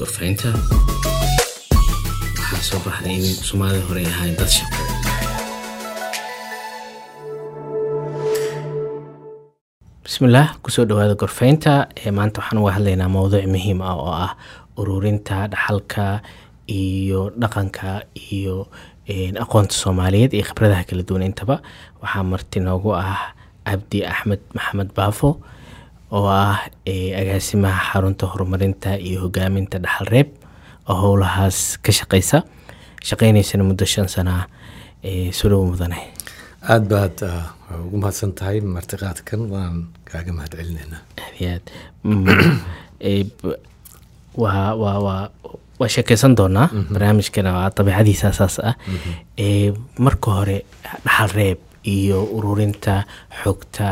gorfaynta waxaa soo baxday in soomaalida hore ay ahayn dad shaqo. Bismillaah ku soo dhawaada gorfaynta maanta waxaan uga hadlaynaa mowduuc muhiim ah oo ah ururinta dhaxalka iyo dhaqanka iyo aqoonta soomaaliyeed iyo khibradaha kala duwan intaba. Waxaa marti noogu ah cabdi axmed maxamed baafo oo ah agaasimaha xarunta horumarinta iyo hogaaminta dhaxal reeb oo howlahaas ka shaqeysa. Shaqeyneysana muddo shan sana soo dhowo mudane. Aada baad ugu mahadsan tahay martiqaadkan waan kaaga mahad celineynaa aad iyo aad waa waa waa waa sheekeysan doonaa barnaamijkana waa dabiicadiisa saas ah. Marka hore dhaxal reeb iyo ururinta xogta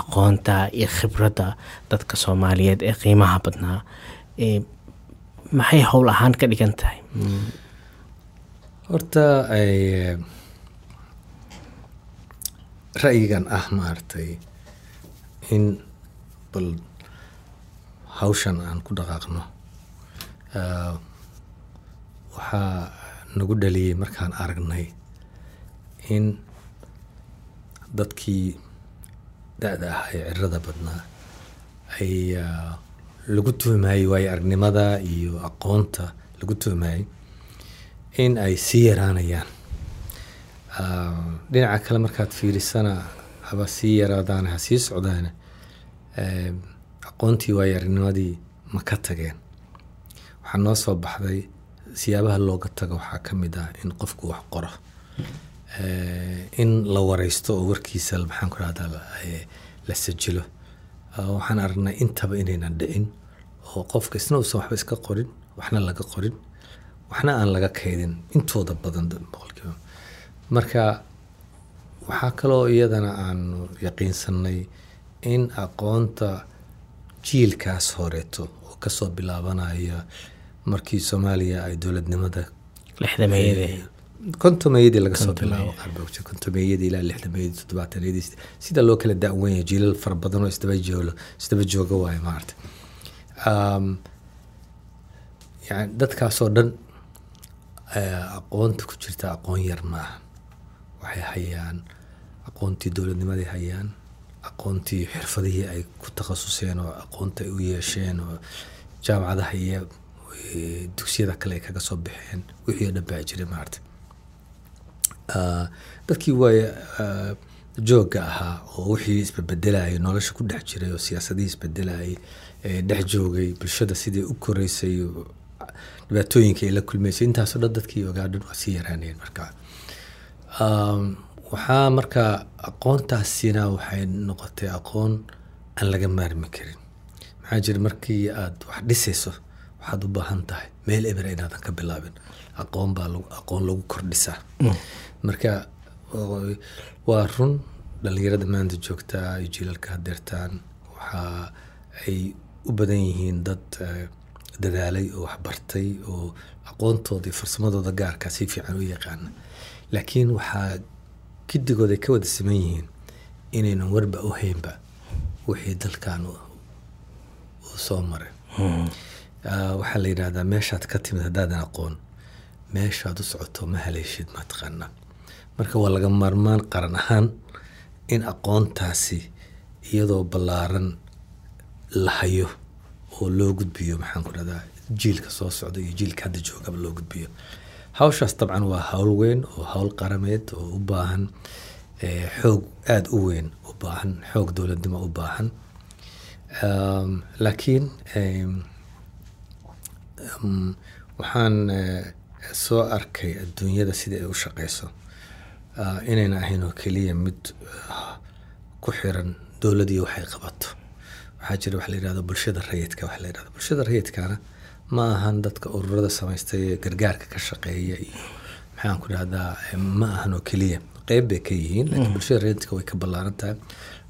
aqoonta iyo khibradda dadka soomaaliyeed ee qiimaha badnaa. Maxay howl ahaan ka dhigan tahay? Horta ra'yigan ah maaragtay in bal hawshan aan ku dhaqaaqno waxaa nagu dhaliyey markaan aragnay in dadkii da-da ah ee cirada badnaa ay lagu tuhmayey waayo aragnimada iyo aqoonta lagu tuhmayey in ay sii yaraanayaan. Dhinaca kale markaad fiirisana haba sii yaraadaan ha sii socdaane aqoontii waayo aragnimadii ma ka tageen. Waxaa noo soo baxday siyaabaha looga tago waxaa ka mid ah in qofku wax qoro in la wareysto oo warkiisa maxaan ku rahdaa la sajilo. Waxaan aragnay intaba inaynan dhicin oo qofka isna uusan waxba iska qorin waxna laga qorin waxna aan laga kaydin intooda badan boqolkiiba. Marka waxaa kaloo iyadana aanu yaqiinsanay in aqoonta jiilkaas horeeto oo ka soo bilaabanaya markii soomaaliya ay dowladnimada kontomeeyadii laga soo bilaabo kontomeeyadii ilaa lixdameeyadii toddobaataniyadii sida loo kala da-wanya jiilal fara badan oo isdaba joolo isdaba jooga waayo maarata yani dadkaasoo dhan aqoonta ku jirta aqoon yar maaha waxay hayaan aqoontii dowladnimaday hayaan aqoontii xirfadihii ay ku takhasuseen oo aqoonta ay u yeesheen oo jaamacadaha iyo dugsiyada kale ay kaga soo baxeen wixii oo dhan baa jiray maarata dadkii waay joogga ahaa oo wixii isbebedelayay nolosha ku dhex jiray oo siyaasadihii isbedelayay dhex joogay bulshada sidii u koreysay dhibaatooyinka ay la kulmeysay intaasoo dhan dadkii ogaa dhan waa sii yaraanayeen marka. Waxaa marka aqoontaasina waxay noqotay aqoon aan laga maarmi karin. Maxaa jira markii aad wax dhisayso waxaad u baahan tahay meel eber inaadan ka bilaabin. Aqoon baa aqoon lagu kordhisaa marka waa run dhalinyarada maanta joogtaa iyo jiilalka hadeertaan. Waxa ay u badan yihiin dad dadaalay oo waxbartay oo aqoontooda iyo farsamadooda gaarka si fiican u yaqaana laakiin waxaa gidigood ay ka wada siman yihiin inaynan warba u haynba wixii dalkan soo maray waxaa la yidhahdaa meeshaad ka timid haddaadan aqoon meeshaad u socoto ma haleeshid mataqaanaa marka waa laga maarmaan qaran ahaan in aqoontaasi iyadoo ballaaran la hayo oo loo gudbiyo maxaan ku dhahdaa jiilka soo socda iyo jiilka hadda joogaba loo gudbiyo. Hawshaas dabcan waa hawl weyn oo hawl qarameed oo u baahan xoog aada u weyn u baahan xoog dowladnimo u baahan. Laakiin waxaan soo arkay adduunyada sida ay u shaqeyso. Inayna ahayn oo keliya mid ku xiran dowladii waxay qabato. Waxaa jira waxa la yihahdo bulshada rayidka waxa la yihahdo bulshada rayidkana ma ahan dadka ururada samaystay ee gargaarka ka shaqeeya iyo maxaan ku dhahdaa ma ahan oo keliya. Qeyb bay ka yihiin laakiin bulshada rayidka way ka ballaaran tahay.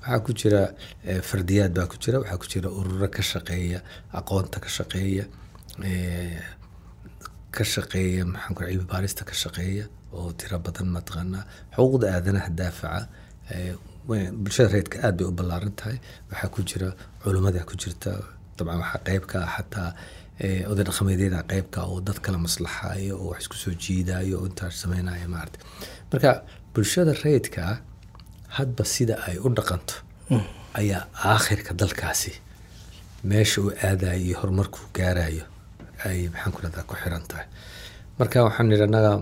Waxaa ku jira fardiyaad baa ku jira waxaa ku jira ururo ka shaqeeya aqoonta ka shaqeeya ka shaqeeya maxaan ku cilmi baarista ka shaqeeya oo tiro badan mataqaanaa xuquuqda aadanaha daafaca bulshada reedka aad bay u ballaaran tahay. Waxaa ku jira culummada ku jirta dabcan waxaa qeyb ka ah xataa oday dhaqameedyada qeybka oo dad kala maslaxayo oo wax isku soo jiidayo oo intaas sameynaya maarata marka bulshada rayidka ah hadba sida ay u dhaqanto ayaa aakhirka dalkaasi meesha uu aadayo iyo horumarkuu gaarayo ay maxaan ku rahdaa ku xiran tahay marka waxaan nidhi annaga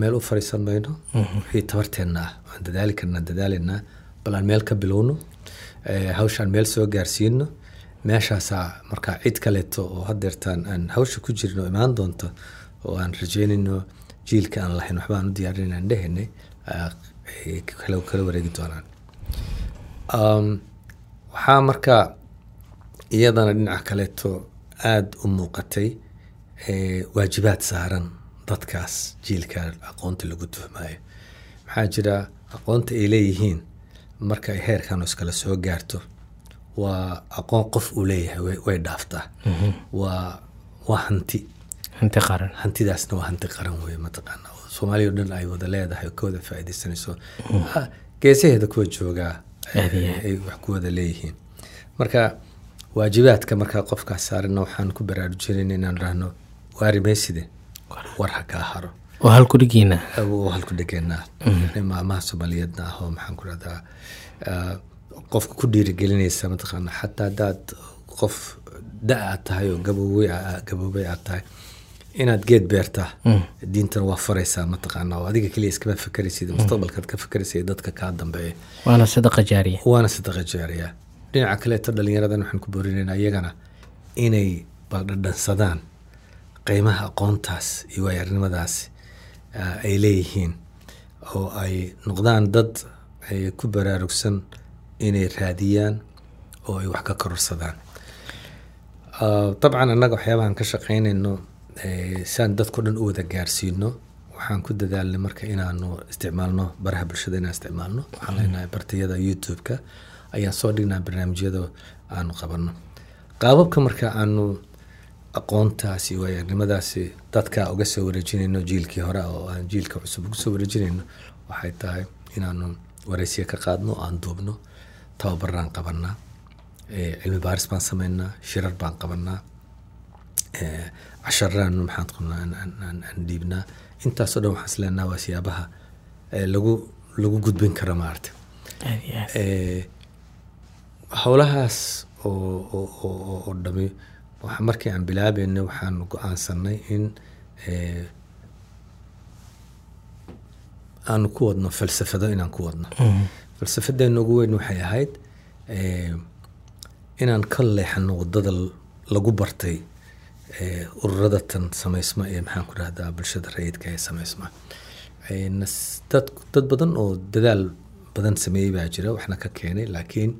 meel u fariisan mayno wixii tabarteenna ah waan dadaali karnaa dadaalaynaa bal aan meel ka bilowno hawshaan meel soo gaarsiino meeshaasaa markaa cid kaleeto oo hadeertaan aan hawsha ku jirno imaan doonto oo aan rajeynayno jiilka aan lahayn waxba aan u diyaarin aan dhehaynay ah, ay kala wareegi doonaan. Waxaa markaa iyadana dhinaca kaleeto aada u muuqatay waajibaad saaran dadkaas jiilka aqoonta lagu tuhmaayo. Maxaa jira aqoonta ay leeyihiin marka ay heerkan iskala soo gaarto waa aqoon qof uu leeyahay way- dhaaftaa. Waa waa hanti. Hanti qaran. Hantidaasna waa hanti qaran weye mataqaana o dhan ay wada leedahay oo ka wada faaidaysanayso Ah, geesaheeda kuwa joogaa ay wax ku wada leeyihiin. Marka waajibaadka markaa qofkaas saarana waxaan ku baraarujinayn inaan rahno waari mayside war ha kaa haro. Oo halku dhigiina oo halku dhegeenaa maamaha soomaaliyeedna ah oo maxaan ku rahdaa qofka ku dhiirigelinaysa mataqaana xataa haddaad qof da aad tahay oo gaboobey aad tahay inaad geed beertaa diintana waa faraysaa mataqaana oo adiga keliya iskama fakeraysid mustaqbalkaad ka fakeraysa dadka kaa dambeeya. Waana sadaqa jaariya. Waana sadaqa jaariya dhinaca kaleeto dhalinyaradan waxaan ku boorinaynaa iyagana inay baldhadhansadaan qiimaha aqoontaas iyo waayarinimadaas ah, ay leeyihiin oo ay noqdaan dad ku baraarugsan inay raadiyaan oo ay wax ka kororsadaan. Ah, dabcan annaga waxyaabahan ka shaqeynayno eh, saan dadko dhan u wada gaarsiino waxaan ku dadaalnay marka inaanu isticmaalno baraha bulshada inaan isticmaalno. Waxaan leenahay bartiyada youtube-ka ayaan soo dhignaa barnaamijyada aanu qabanno. Qaababka marka aanu aqoontaasi waayagnimadaasi dadka uga soo wareejinayno jiilkii hore oo aan jiilka cusub uga soo wareejinayno waxay tahay inaanu wareysiya ka qaadno aan duubno tababaraan qabanaa cilmi baaris baan sameynaa shirar baan qabanaa casharaan maxaan qabnaa aan- dhiibnaa. Intaasoo dhan waxaan isleenaha waa siyaabaha lagu lagu gudbin karo maarata aad iyo aad Eh, howlahaas oo oo- oo- oo- oo dhami waxa markii aan bilaabeynay waxaan go'aansanay in eh, aanu ku wadno falsafado inaan ku wadno. Falsafadeena ugu weyn waxay ahayd eh, inaan ka leexano waddada lagu bartay eh, ururada tan samaysma ee maxaan ku rahdaa bulshada rayidka ee samaysma. Dad badan oo dadaal badan sameeyey baa jira waxna ka keenay laakiin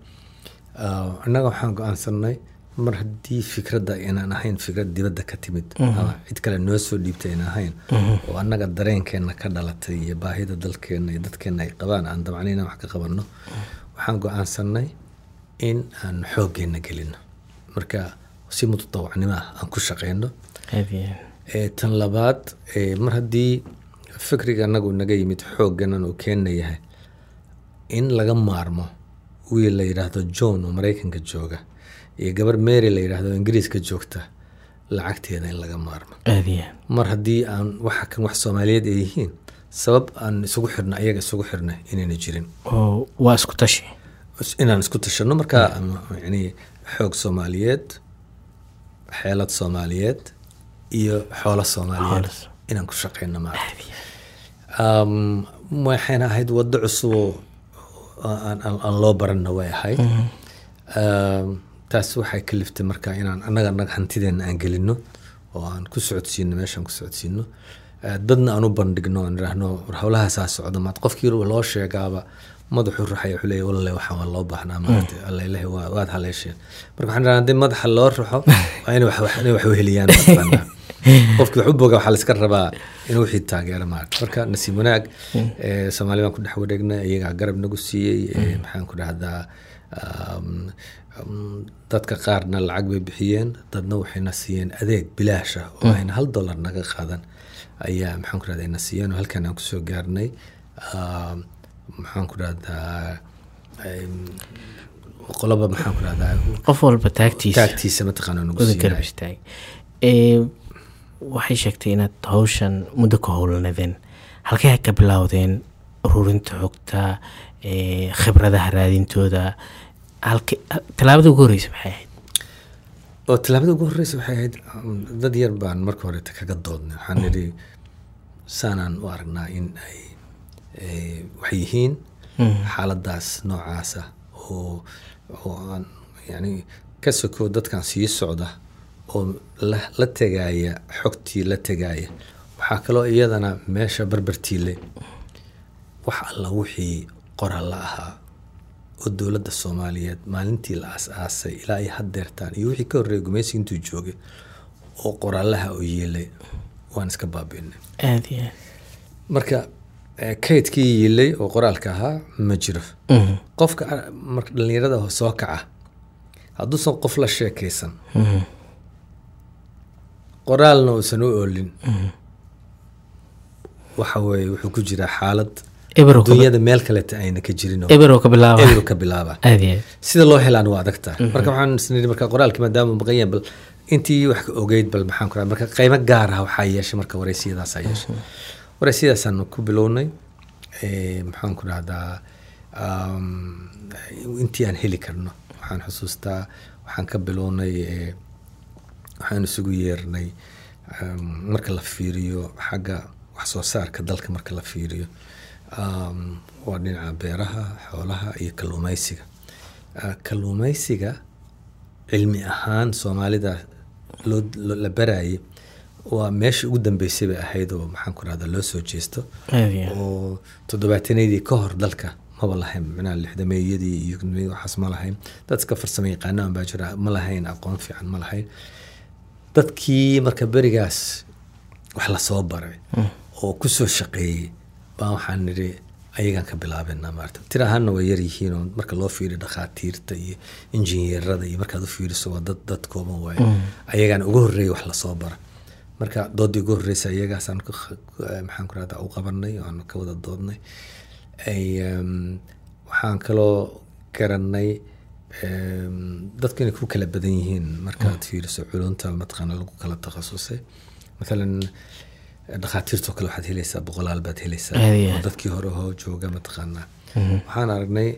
annaga waxaan go'aansanay mar haddii fikradda inaan ahayn fikrad dibadda ka timid ama cid kale noo soo dhiibtay inaan ahayn oo annaga dareenkeenna ka dhalatay iyo baahida dalkeenna iyo dadkeenna ay qabaan aan dabcan inaan wax ka qabanno waxaan go'aansanay in aan xooggeenna gelino marka si mutadawacnimo ah aan ku shaqeyno. Tan labaad mar haddii fikriga anagu naga yimid xoogganan uu keenna yahay in laga maarmo wiil la yidhaahdo john oo maraykanka jooga iyo gabar mary la yidhaahdo ingiriiska joogta lacagteeda in laga maarmo. Aad mar haddii aan waxa kan wax soomaaliyeed ay yihiin sabab aan isugu xirno ayaga isugu xirna inayna jirin. Oo waa isku tashi. Inaan isku tashano markaa yani xoog soomaaliyeed xeelad soomaaliyeed iyo xoolo soomaaliyeed inaan ku shaqeyno maarata um, waxayna ahayd waddo cusub oo aan, loo baranna way ahayd. Um, taas waxay kaliftay marka inaan annaga annaga hantideena aan gelino oo aan ku socodsiino meeshaan ku socodsiino Eh, dadna aan u bandhigno aan idhaahno war howlahaasaa socda maad qofkii loo sheegaaba madaxu ruxaya wuxuu leeyahy wallahi waxaan waa loo baahnaa maarata alla ilahi waa waad haleesheen. Marka waxaan idhahnaa haddii madaxa loo ruxo waa inay wax weheliyaan mataqaanaa qofkii wax u boga waxaa la iska rabaa inuu wixii taageero maarata marka nasiib wanaag eh, soomaali baan ku dhex wareegnay iyagaa garab nagu siiyey eh, maxaan ku dhahdaa um, um, dadka qaarna lacag bay bixiyeen dadna waxayna siiyeen adeeg bilaasha oo ayna hal dollar naga qaadan. Ayaa maxaan ku rahdaa ina siiyeen oo halkan aan ku soo gaarnay. Um, maxaan ku rahdaa em, qoloba maxaan ku rahdaa qof walba taagtiisa taagtiisa mataqaana nagu wada garab siinay istaag ee, waxay sheegtay inaad hawshan muddo ka howlanadeen halkee ka bilowdeen ururinta xogta khibradaha raadintooda? Halke tallaabada ugu horreysa maxay ahayd? Oo tallaabada ugu horreysa waxay ahayd? Um, dad yar baan marka horeta kaga doodnay. Waxaan nidhi saanaan u aragnaa in ay waxay yihiin xaaladaas noocaasa oo oo aan yani ka soko dadkan sii socda oo la, la tegaya xogtii la tegaya waxaa kaloo iyadana meesha barbartiile wax alla wixii qoraalla ahaa oo dowladda soomaaliyeed maalintii la aas-aasay ilaa ay haddeertaan iyo wixii ka horreeyay gumaysi intuu joogay oo qoraalaha oo yeelay waan iska baabi'inay marka kaydkii yiilay oo qoraalka ahaa ma jiro. Qofka ah, marka dhallinyarada soo kaca hadduusan qof la sheekaysan qoraalna uusan u oolin. Waxa weeye wuxuu ku jiraa xaalad. Dunyada meel kaleta ayna ka jirin ka bilaaba. Sida loo helaan waa adagtaa marka waxaan isnidhi marka qoraalkii maadaama maqan yahay bal intii wax ka ogeyd bal maxaan ku raha marka qiimo gaar ah waxaa yeeshay marka wareysiyadaasaa yeeshay. Wareysiyadaasaan ku bilownay Eh, maxaan ku rahdaa intii aan heli karno. Waxaan xusuustaa waxaan ka bilownay eh, waxaan isugu yeernay um, marka la fiiriyo xagga wax soo saarka dalka marka la fiiriyo um, waa dhinaca beeraha xoolaha iyo kalluumeysiga. Uh, kalluumeysiga cilmi ahaan soomaalida loo la barayay waa meesha ugu dambeysay bay ahayd oo maxaan ku rahdaa loo soo jeesto. Oo toddobaatanadii ka hor dalka maba lahayn macnaha lixdameeyadii iyo waxaas ma lahayn. Dadka farsamo yaqaanaan baa jira ma lahayn aqoon fiican ma lahayn dadkii marka berigaas wax la soo baray oo ku soo shaqeeyey baa waxaan nidhi ayagaan ka bilaabena maarata tir ahaanna way yar yihiin oo marka loo fiiriyo dhakhaatiirta iyo injineerada iyo markaad u fiiriso waa dad dad kooban waaye ayagaan ugu horreeyay wax la soo bara marka doodii ugu horreysa iyagaasaan ku eh, maxaan ku rahdaa u qabanay oo aan ka wada doodnay. Waxaan kaloo garanay em, dadku inay ku kala badan yihiin markaad fiiriso culunta mataqaana lagu kala takhasusay. Maalan dhakhaatiirtoo kale waxaad helaysaa boqolaal baad helaysaa Aad iyo oo dadkii hore hoo jooga mataqaanaa waxaan aragnay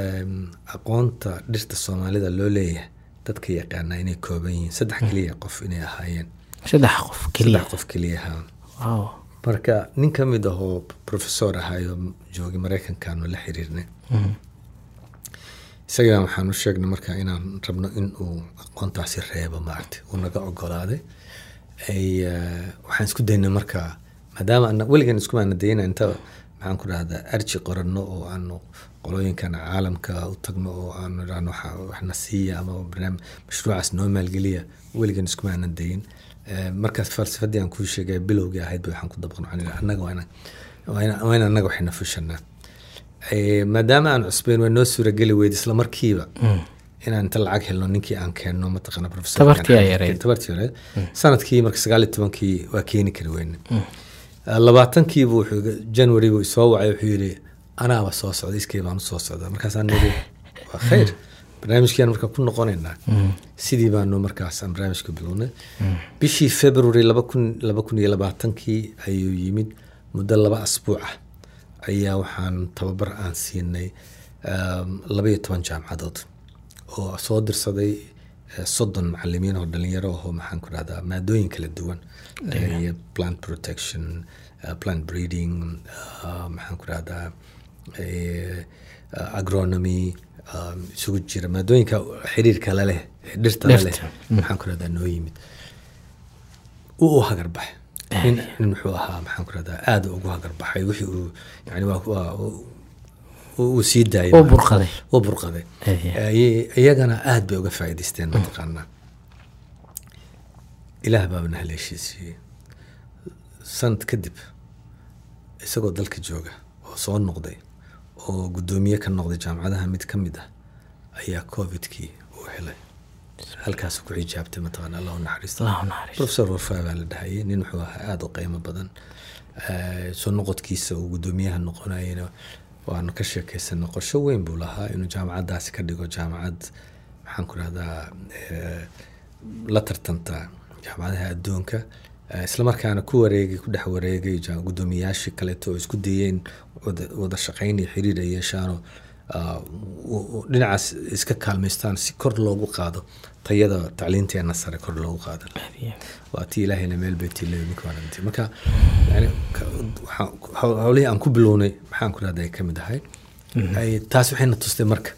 em, aqoonta dhirta soomaalida loo leeyahay dadka yaqaanaa inay kooban yihiin. Saddex keliya qof inay ahaayeen. Saddex qof keliya. Qof marka nin ka mid ahoo professor ahayoo joogay maraykankaanu la xiriirnay isagaa waxaan u sheegnay marka inaan rabno in uu aqoontaasi reebo maaragtay uu naga ogolaaday ay eh, waxaan isku daynay marka maadaama weligan iskumaana dayna inta maxaan ku dhahdaa arji qoranno oo aanu qolooyinkan caalamka u tagno oo aanu idhaahno waxa- waxna siiya ama barnaamij mashruucaas noo maalgeliya weligan iskumaana dayin Eh, markaas falsafadii aan kuu sheegay bilowgii ahayd waxaan ku dabaqno annaga waa inaan annaga waxayna fushanaa maadaama aan cusbeyn waa noo suurageli weyd isla markiiba. Inaan inta lacag helno ninkii aan keenno mataqaana professor Tabartii ay yareyd. tabartii yareyd sannadkii marka sagaal iyo tobankii waa keeni kari weyne labaatankiibu wuxuu january buu isoo wacay wuxuu yidhi anaaba soo socda iskay baan u soo socda. Markaasaan nidhi waa khayr. Barnaamijkiaan marka ku noqonaynaa sidii baanu markaas aan barnaamijka bilownay. Bishii february laba kun laba kun iyo labaatankii ayuu yimid muddo laba asbuuc ah ayaa waxaan tababar aan siinay um, laba iyo toban jaamacadood oo soo dirsaday eh, soddon macalimiin oo dhalinyaro ahoo maxaan ku rahdaa maadooyin kala duwan. Eh, iyo plant protection eh, plant breeding ah, maxaan ku rahdaa agronomy isugu jira maadooyinka xiriirka la leh ee dhirta la leh Dhirta. maxaan ku rahdaa noo yimid. Uu u hagarbaxay nin muxuu ahaa maxaan ku rahdaa aada ugu hagarbaxay wixii uu yani waa waa uu- sii daayay Uu burqaday. iyagana aad bay uga faa'iidaysteen mataqaanaa ilaah baabana haleeshiisiiyey sanad kadib isagoo dalka jooga oo soo noqday oo guddoomiye ka noqday jaamacadaha mid ka mid ah ayaa covidkii uu helay halkaas ku xijaabtay mataqaana allah u naxariisto professor warfaa baa la dhahayay nin wuxuu ahaa aada u qiimo badan. Soo noqodkiisa uu guddoomiyaha noqonayena waanu ka sheekaysanay qorsho weyn buu lahaa. Inuu jaamacaddaasi ka dhigo jaamacad maxaan ku rahdaa la tartanta jaamacadaha adduunka. Islamarkaana ku wareegay ku dhex wareegay guddoomiyaashii kaleeto oo isku dayeen wada, shaqayn iyo xiriir ay yeeshaanoo dhinacaas iska kaalmaystaan si kor loogu qaado tayada tacliinteena sare kor loogu iyo waa tii ilaahayna meel bay tiilay ninka waa dhintay marka yani ka- waxaan- haw- hawlihii aan ku bilownay maxaan ku rahday ka mid ahay. Ay- taas waxayna tustay marka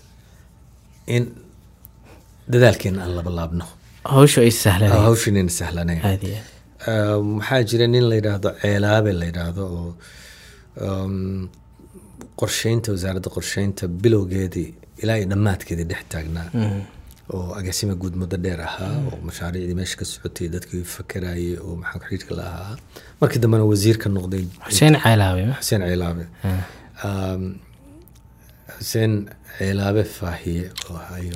in dadaalkeena aan laba laabno. Hawshu ay sahlanay hawshinayna sahlanayn. Ah, waxaa jira nin la yidhaahdo ceelaabe la yidhaahdo oo um, qorsheynta wasaaradda qorsheynta bilowgeedii ilaa iyo dhammaadkeedii dhex taagnaa oo agaasima guud muddo dheer ahaa oo mashaariicdii meesha ka socotay dadkii fakarayay oo maxaa xiriirka la ahaa. Markii dambena wasiir ka noqday xuseen ceelaawe ma? Xuseen ceelaabe Um, xuseen ceelaabe faahiye oo ayuu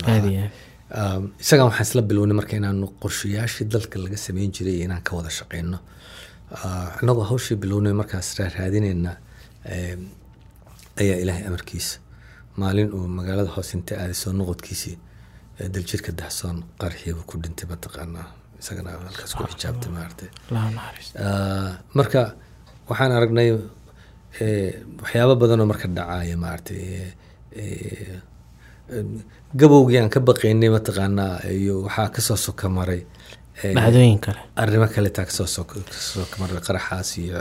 isagan waxaan isla bilownay marka inaanu qorshayaashii dalka laga sameyn jiray iyo inaan ka wada shaqeyno. Ah, annagoo hawshii bilownay markaas raaraadinayna em, ayaa ilaahay amarkiisa maalin uu magaalada hoos inta aaday soo noqodkiisii ee daljirka dahsoon qarxiibu ku dhintay mataqaanaa isagana halkaas ku xijaabtay Ah, marka waxaan aragnay waxyaabo badanoo marka dhacaya maaragtay gabowgii aan ka baqaynay mataqaanaa iyo waxaa ka soo soka maray dhacdooyin kale arrimo kale taa ka soo sok ka soo maray qaraxaas iyo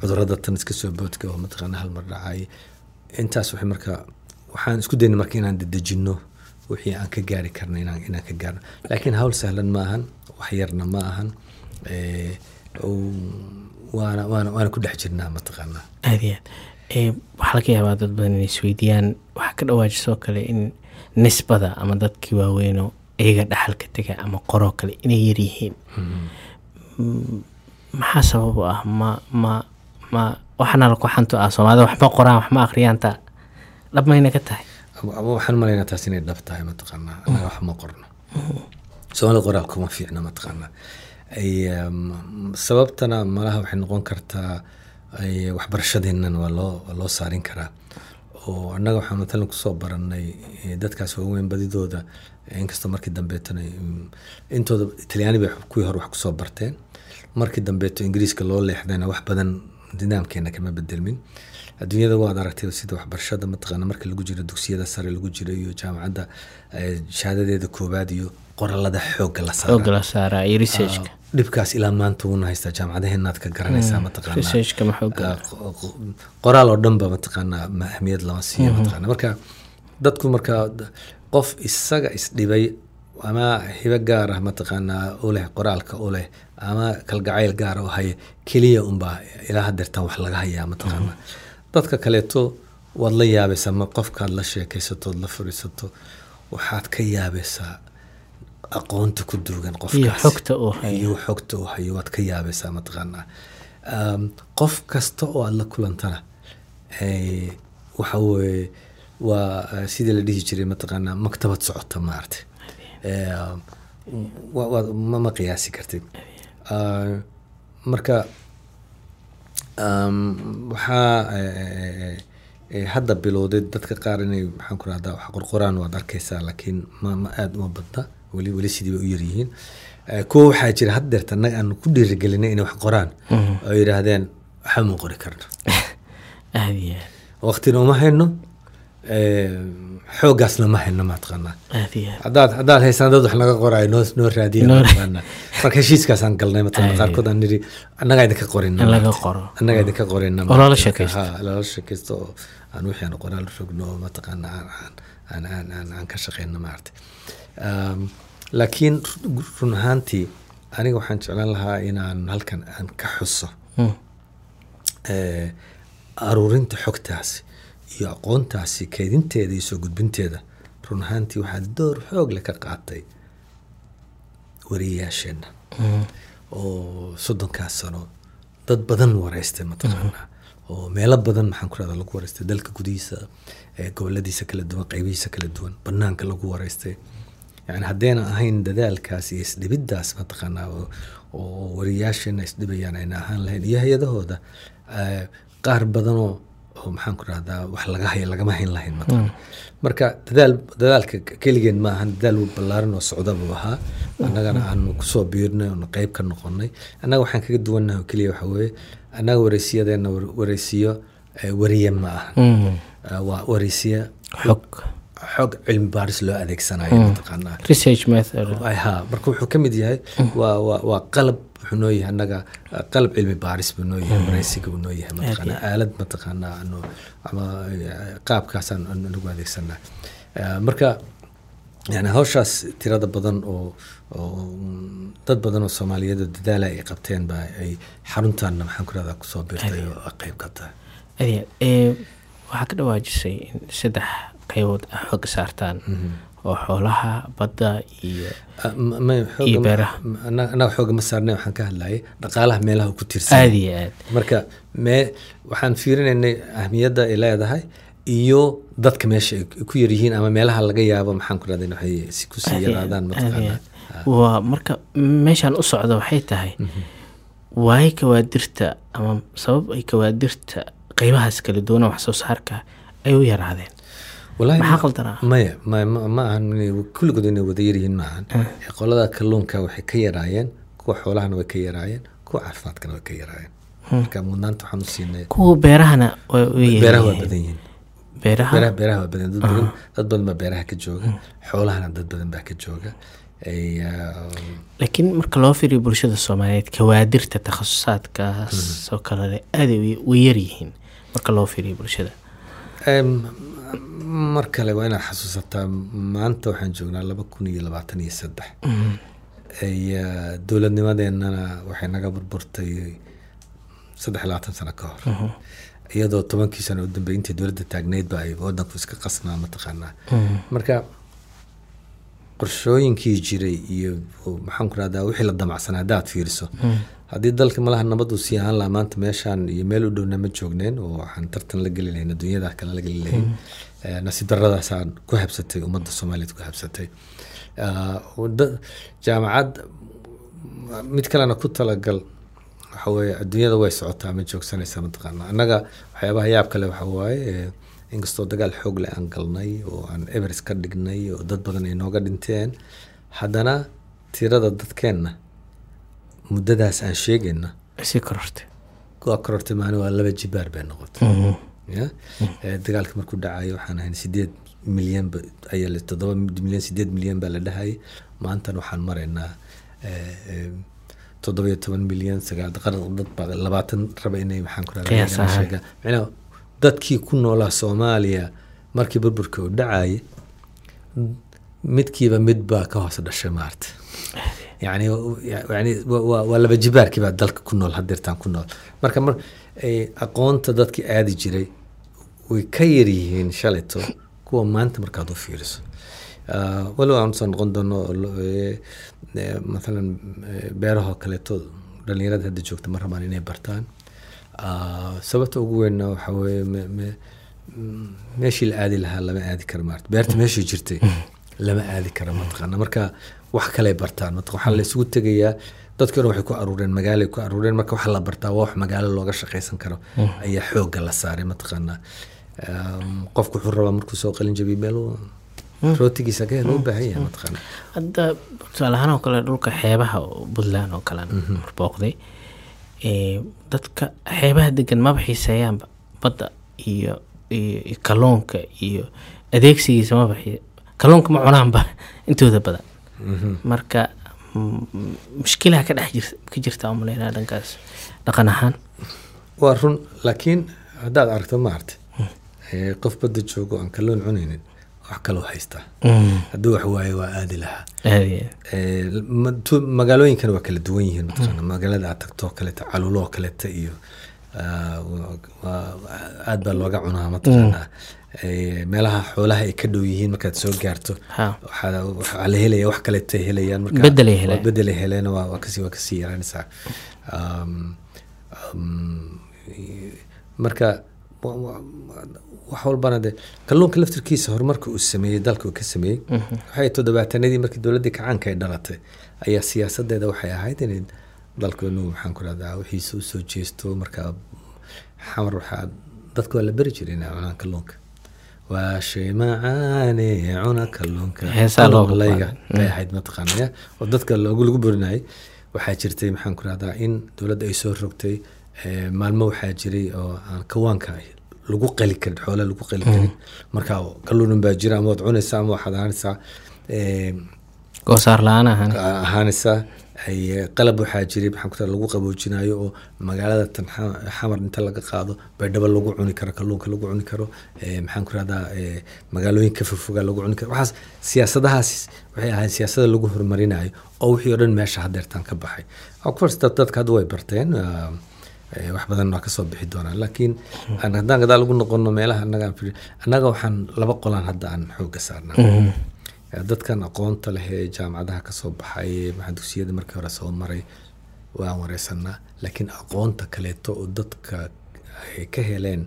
cudurrada tan iska soo boodka oo mataqaana hal mar dhacay intaas waxay marka waxaan isku daynay marka inaan dedejino wixii aan ka gaari karna inaan inaan ka gaarno laakiin hawl sahlan ma ahan wax yarna ma ahan waana waana waana ku dhex jirnaa mataqaanaa aad iyo aad waxaa laga yaabaa dad badan inay isweydiiyaan waxaa ka dhawaajisoo kale in nisbada ama dadkii waaweynoo iyaga dhaxalka tega ama qoroo kale inay yaryihiin Mm, maxaa sabab u ah? Ma ma ma waxaana laku xanto ah soomaalida waxma qoraan waxma akriyaanta. Dhab mayna ka tahay? Waxaan malaynaa taas inay dhab tahay mataqaanaa annaga wax ma qorno. Soomaalida qoraalka uma fiicna mataqaanaa um, sababtana malaha waxay noqon kartaa waxbarashadeennan waa loo waa loo saarin karaa. Oo annaga waxaan matalan ku soo baranay eh, dadkaas waaweyn badidooda inkastoo markii dambeetana mm, intooda talyaani bay kuwii hore wax ku soo barteen. Markii dambeeto ingiriiska loo leexdayna wax badan nidaamkeena kama bedelmin adduunyada waad aragtay sida waxbarashada mataqaana marka lagu jiro dugsiyada sare lagu jiro iyo jaamacadda shahaadadeeda koowaad iyo qoralada xoogga la saara xooga la saaraa iyo researchka. Dhibkaas ilaa maanta wuuna haystaa jaamacadaheenaad ka garanaysaa mataqaanaa researchka ma xooga Ah, qo- qo- qoraal oo dhan ba mataqaanaa ma ahmiyad lama siiyo mataqaana marka dadku marka qof isaga isdhibay ama hibo gaar ah mataqaanaa u leh qoraalka u leh ama kalgacayl gaar oo haya keliya unbaa ilaa hadeertan wax laga hayaa mataqaanaa dadka kaleeto waad la yaabaysaa ma qofkaad la sheekaysato ood la fadhiisato waxaad ka yaabaysaa aqoonta ku duugan iyo qofkaas xogta uu hayo waad ka yaabaysaa mataqaanaa Um, qof kasta oo aad la kulantana eh, waxa weye waa eh, sidii la dhihi jiray mataqaanaa maktabad socota maaragtay. Eh, wa- wa- ma ma qiyaasi kartid. Ah, marka waxaa eh, eh, eh, hadda bilowday dadka qaar inay maxaan ku rahdaa wax qorqoraan waad arkaysaa laakiin ma ma aada uma badna weli weli sidii bay u yaryihiin Eh, kuwa waxaa jira had deerta annaga aan ku dhiirigelinay inay wax qoraan oo yidhaahdeen waxba ma qori karno. Waqtina uma hayno eh, xooggaasna ma hayno mataqaanaa aad iyo aad. Haddaad haysaan dad wax naga qoraayo noo noo raadiya mataqaanaa marka heshiiskaasaan galnay mataqaanaa qaarkood aan nidhi annagaa idinka qorina annagaa idinka qorina lala sheekaysto. Oo aan wixii aan qoraal rogno oo mataqaanaa aan aan aan aan aan ka shaqeyno maaragtay Um, laakiin ru- run ahaantii aniga waxaan jeclaan lahaa inaan halkan aan ka xuso. Mm. eh, aruurinta xogtaasi iyo aqoontaasi kaydinteeda iyo soo gudbinteeda run ahaantii waxaa door xoog leh ka qaatay wariyayaasheenna. Oo soddonkaas sano dad badan wareystay mataqaanaa. Oo meelo badan maxaan ku rahda lagu wareystay dalka gudihiisa goboladiisa kala duwan qaybihiisa kala duwan banaanka lagu wareystay. Yani haddayna ahayn dadaalkaas iyo isdhibiddaas mataqaanaa oo wariyaasheena isdhibayaan ayna ahaan lahayn iyo hay'adahooda qaar badanoo oo maxaan ku rahdaa wax laga hay lagama hayn lahayn mataqaana marka dadaal dadaalka keligeen ma ahan dadaal ballaaran oo socda buu ahaa. Annagana aanu ku soo biirnay oonu qeyb ka noqonay annaga waxaan kaga duwannahay oo keliya waxa weeye annaga wareysiyadeena wareysiyo wariye ma aha waa wareysiya xog. Xog cilmi baaris loo adeegsanayo mataqaanaa. Marka wuxuu ka mid yahay waa waa waa qalab wuxuu noo yahay annaga qalab cilmi baaris buu noo yahay wareysiga buu noo yahay. Mataqaanaa aalad mataqaanaa anu ama qaabkaasaan anagu adeegsanaa. Marka yani hawshaas tirada badan oo oo dad badan oo soomaaliyeed oo dadaala ay qabteen ba ay xaruntaanna maxaan ku rahdaa ku soo biirtay oo qayb ka tahay. Waxaa ka dhawaajisay in saddex qaybood ah xooga saartaan oo xoolaha badda iyo iyo beeraha. annaga xooga ma saarnay waxaan ka hadlayay. Dhaqaalaha meelaha ku tirsan aada iyo aad. Marka mee waxaan fiirinaynay ahmiyadda ay leedahay iyo dadka meesha ay ku yaryihiin ama meelaha laga yaabo. Maxaan ku rahday waxay si ku sii yaraadaan mataqaanaa waa marka meeshaan u socda waxay tahay waayo kawaadirta ama sabab ay kawaadirta qeybahaas kala duwana wax soo saarka ay u yaraadeen maya ma ahan kulligood inay wada yaryihiin ma ahan. Qolada kalluunka waxay ka yaraayeen kuwa xoolahana way ka yaraayeen kuwa caafimaadkana way ka yaraayeen marka mudnaanta waxaan u siinay kuwa beerahana beeraha waa badan yihiin. Beeraha? Waa badan. Dad badan dad badan baa beeraha ka jooga xoolahana dad badan baa ka jooga. Laakiin marka loo fiiriyo bulshada soomaaliyeed kawaadirta takhasusaadkaas oo kalele aada way yaryihiin marka loo fiiriyo bulshada mar kale waa inaad xasuusataa maanta waxaan joognaa laba kun iyo labaatan iyo saddex. Dowladnimadeenana waxay naga burburtay saddex labaatan sano ka hor. Iyadoo tobankii sano u dambeey intii dowladda taagneydba ay wadanku iska qasnaa mataqaanaa marka qorshooyinkii jiray iyo maxaan ku rahdaa wixii la damacsanaa haddaad fiiriso. Haddii dalka malaha nabad uu sii ahaan lahaa maanta meeshaan iyo meel u dhowna ma joogneen oo waxaan tartan la geli lahayn adduunyada kale la geli lahayn nasiib daradaasaan ku habsatay ummadda soomaaliyeed ku habsatay. Jaamacad mid kalena ku talagal waxa weeye adduunyada way socotaa ma joogsanaysaa mataqaana annaga waxyaabaha yaab kale waxa waaye inkastoo dagaal xoog leh aan galnay oo aan everest ka dhignay oo dad badan ay nooga dhinteen haddana tirada dadkeenna muddadaas aan sheegayna waa korortay maani waa laba jibaar bay noqotay. Ya? Dagaalka markuu dhacayo waxaan ahayn sideed milyan ayaa toddoba milyan sideed milyan baa la dhahayay maantana waxaan maraynaa toddoba iyo toban milyan sagaal dad baa labaatan raba inay maxaan ku macnaha dadkii ku noolaa soomaaliya markii burburka uu dhacayay midkiiba mid baa ka hoos dhashay maarta. Yani yani waa laba jibaarkii baa dalka ku nool hadeertaan ku nool. Marka mar aqoonta dadkii aadi jiray way ka yaryihiin shalayto kuwa maanta markaad u fiiriso. Walow aan u soo noqon doono maalan beerahoo kaleeto dhalinyarada hadda joogta ma rabaan inay bartaan sababta ugu weynna waxaa weeye meeshii la aadi lahaa lama aadi karo maarta beerta meeshii jirtay lama aadi karo mataqaana marka wax kaley bartaan mat waxaa la isugu tegayaa dadkii dhan waxay ku aruureen magaalay ku aruureen. Marka waxa la bartaa waa wax magaalo looga shaqaysan karo. Ayaa xoogga la saaray mataqaana qofku wuxuu rabaa markuu soo qalin jabiy meel rootigiisa ka helo u baahan yahay mataqaana hadda tusaale ahaan oo kale dhulka xeebaha puntland oo kale booqday dadka xeebaha degan maba xiiseeyaanba badda iyo iyo kalluunka iyo adeegsigiisa maba kalluunka ma cunaanba intooda badan. Marka mushkilaha ka dhex ka jirta umaleynaa dhankaas dhaqan ahaan. Waa run laakiin haddaad aragto maarta qof badda joogo aan kalluun cunaynin wax kaloo haystaa hadduu wax waayo waa aadi lahaa. Magaalooyinkan waa kala duwan yihiin mataqaana magaalada aad tagto oo kaleeta calulo oo kaleeta iyo aad baa looga cunaa mataqaanaa meelaha xoolaha ay ka dhow yihiin markaad soo gaarto waxaa la helaya wax kaleeto ay helayaan markabedelay heleen. waa ka sii waa ka sii yaraanaysaa. Marka wax walbana de kalluunka laftirkiisa horumarka uu sameeyey dalka uu ka sameeyey waxay toddobaatanadii markii dowladdii kacaanka ay dhalatay ayaa siyaasadeeda waxay ahayd inay dalku inuu maxaan ku rahdaa wixiisa u soo jeesto marka xamar waxaa dadka waa la beri jiray inay cunaan kalluunka. Waa shay macaane cuna kalluunka. Heesaa loo layga qaaday. bay ahayd mataqaanaya oo dadka loogu lagu borinayay. Waxaa jirtay maxaan ku rahdaa in dowladda ay soo rogtay maalmo waxaa jiray oo aan kawaanka lagu qali karin xoolaha lagu qali karin. Marka kalluunan baa jira ama waad cunaysaa ama waxaad ahaanaysaa goosaar la'aan ahaan. ahaanaysaa ay qalab waxaa jiray tahay lagu qaboojinayo oo magaalada tan xa- xamar inta laga qaado baydhabo lagu cuni karo kalluunka lagu cuni karo maxaan ku rahdaa eh, magaalooyinka fogfoga lagu cuni karo. Waxaas siyaasadahaas waxay ahayd siyaasada lagu horumarinayo oo wixii oo dhan meesha hadeertaan ka baxay. Of course dad dadka hadda way barteen wax badan waa ka soo bixi doonaan laakiin aan haddaan gadaal ugu noqono meelaha annaga annaga waxaan laba qolaan hadda aan xooga saarnaa. Eh, dadkan aqoonta leh ee jaamacadaha ka soo baxay maxaa dugsiyada markii hore soo maray waan wareysanaa laakiin aqoonta kaleeto oo dadka ay ka heleen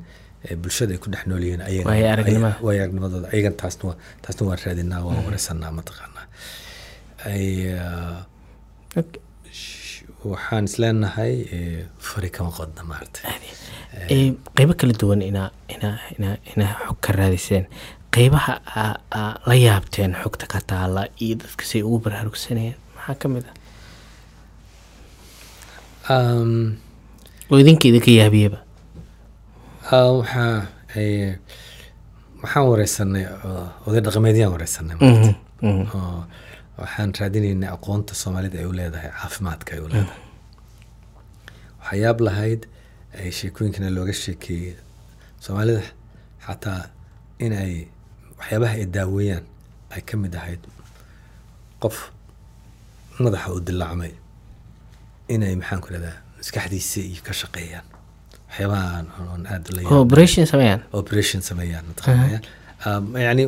ee bulshada ay ku dhex nool yihiin ayaga- Waayo aragnimada. ay- waayo aragnimadooda ayagan taasna taasna waan raadinaa waan wareysanaa mataqaanaa waxaan isleenahay fari kama qodna maaragtay Ee, qeybo kala duwan inaa inaa inaa inaa xog ka raadiseen. Qeybaha la yaabteen xogta ka taala iyo dadka say ugu baraarugsanayeen maxaa ka mid ah? Um, oo idinka idinka yaabiyaba? ah, waxaa waxaan wareysanay oday dhaqameedyaan wareysanay oo waxaan raadinaynay aqoonta soomaalida ay u leedahay caafimaadka ay u leedahay. Waxaa yaab lahayd ay sheekooyinkana looga sheekeeyey soomaalida xataa in ay waxyaabaha ay daaweeyaan ay ka mid ahayd qof madaxa u dilaacmay inay maxaan ku rahdaa maskaxdiisa iyo ka shaqeeyaan. Waxyaabaha aan aada la operation sameeyaan. Operation sameeyaan mataqaanaya Um, yani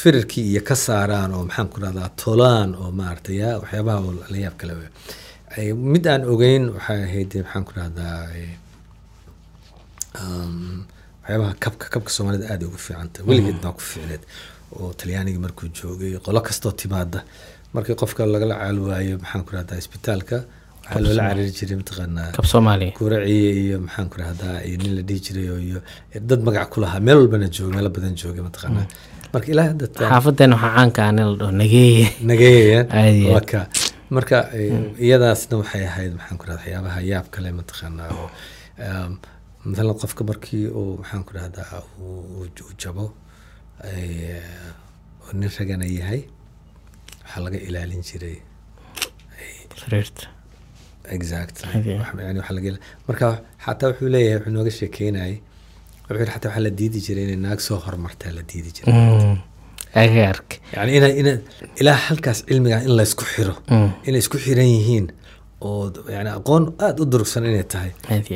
firarkii iyo ka saaraan oo maxaan ku rahdaa tolaan oo maaragtay ya waxyaabaha la yaab kale mid aan ogeyn waxay ahayd maxaan ku rahdaa waxyaabaha kabka kabka soomaalida aada ugu fiicanta weligeed baa ku fiicneed oo talyaaniga markuu joogay qolo kastoo timaada markii qofka lagala caali waayo maxaan ku rahdaa isbitaalka waxaa loola cariri jiray mataqaanaa kab soomaaliya guraciye iyo maxaan ku rahdaa iyo nin la dhihi jiray oo iyo dad magac ku lahaa. Meel walbana jooga meelo badan jooga mataqaanaa marka ilaa hadda xaafadeena waxaa caanka ah nin la dhaho nageeye aad. waa ka marka eh, iyadaasna waxay ahayd maxaan ku rahdaa waxyaabaha yaab kale mataqaanaa oo mathalan qofka markii uu maxaan ku rahdaa uu jabo eh, oo nin ragana yahay waxaa laga ilaalin jiray. Sariirta marka xataa wuxuu leeyahay wuxuu nooga sheekeynayay wuxuu yidhi xataa waxaa la diidi jiray inay naag soo hormartaa la diidi jiray. Mm. aga ark yani ina ina ilaa halkaas cilmiga in laysku xiro. Mm. inay isku xiran yihiin oo yani aqoon aada u durugsan inay tahay.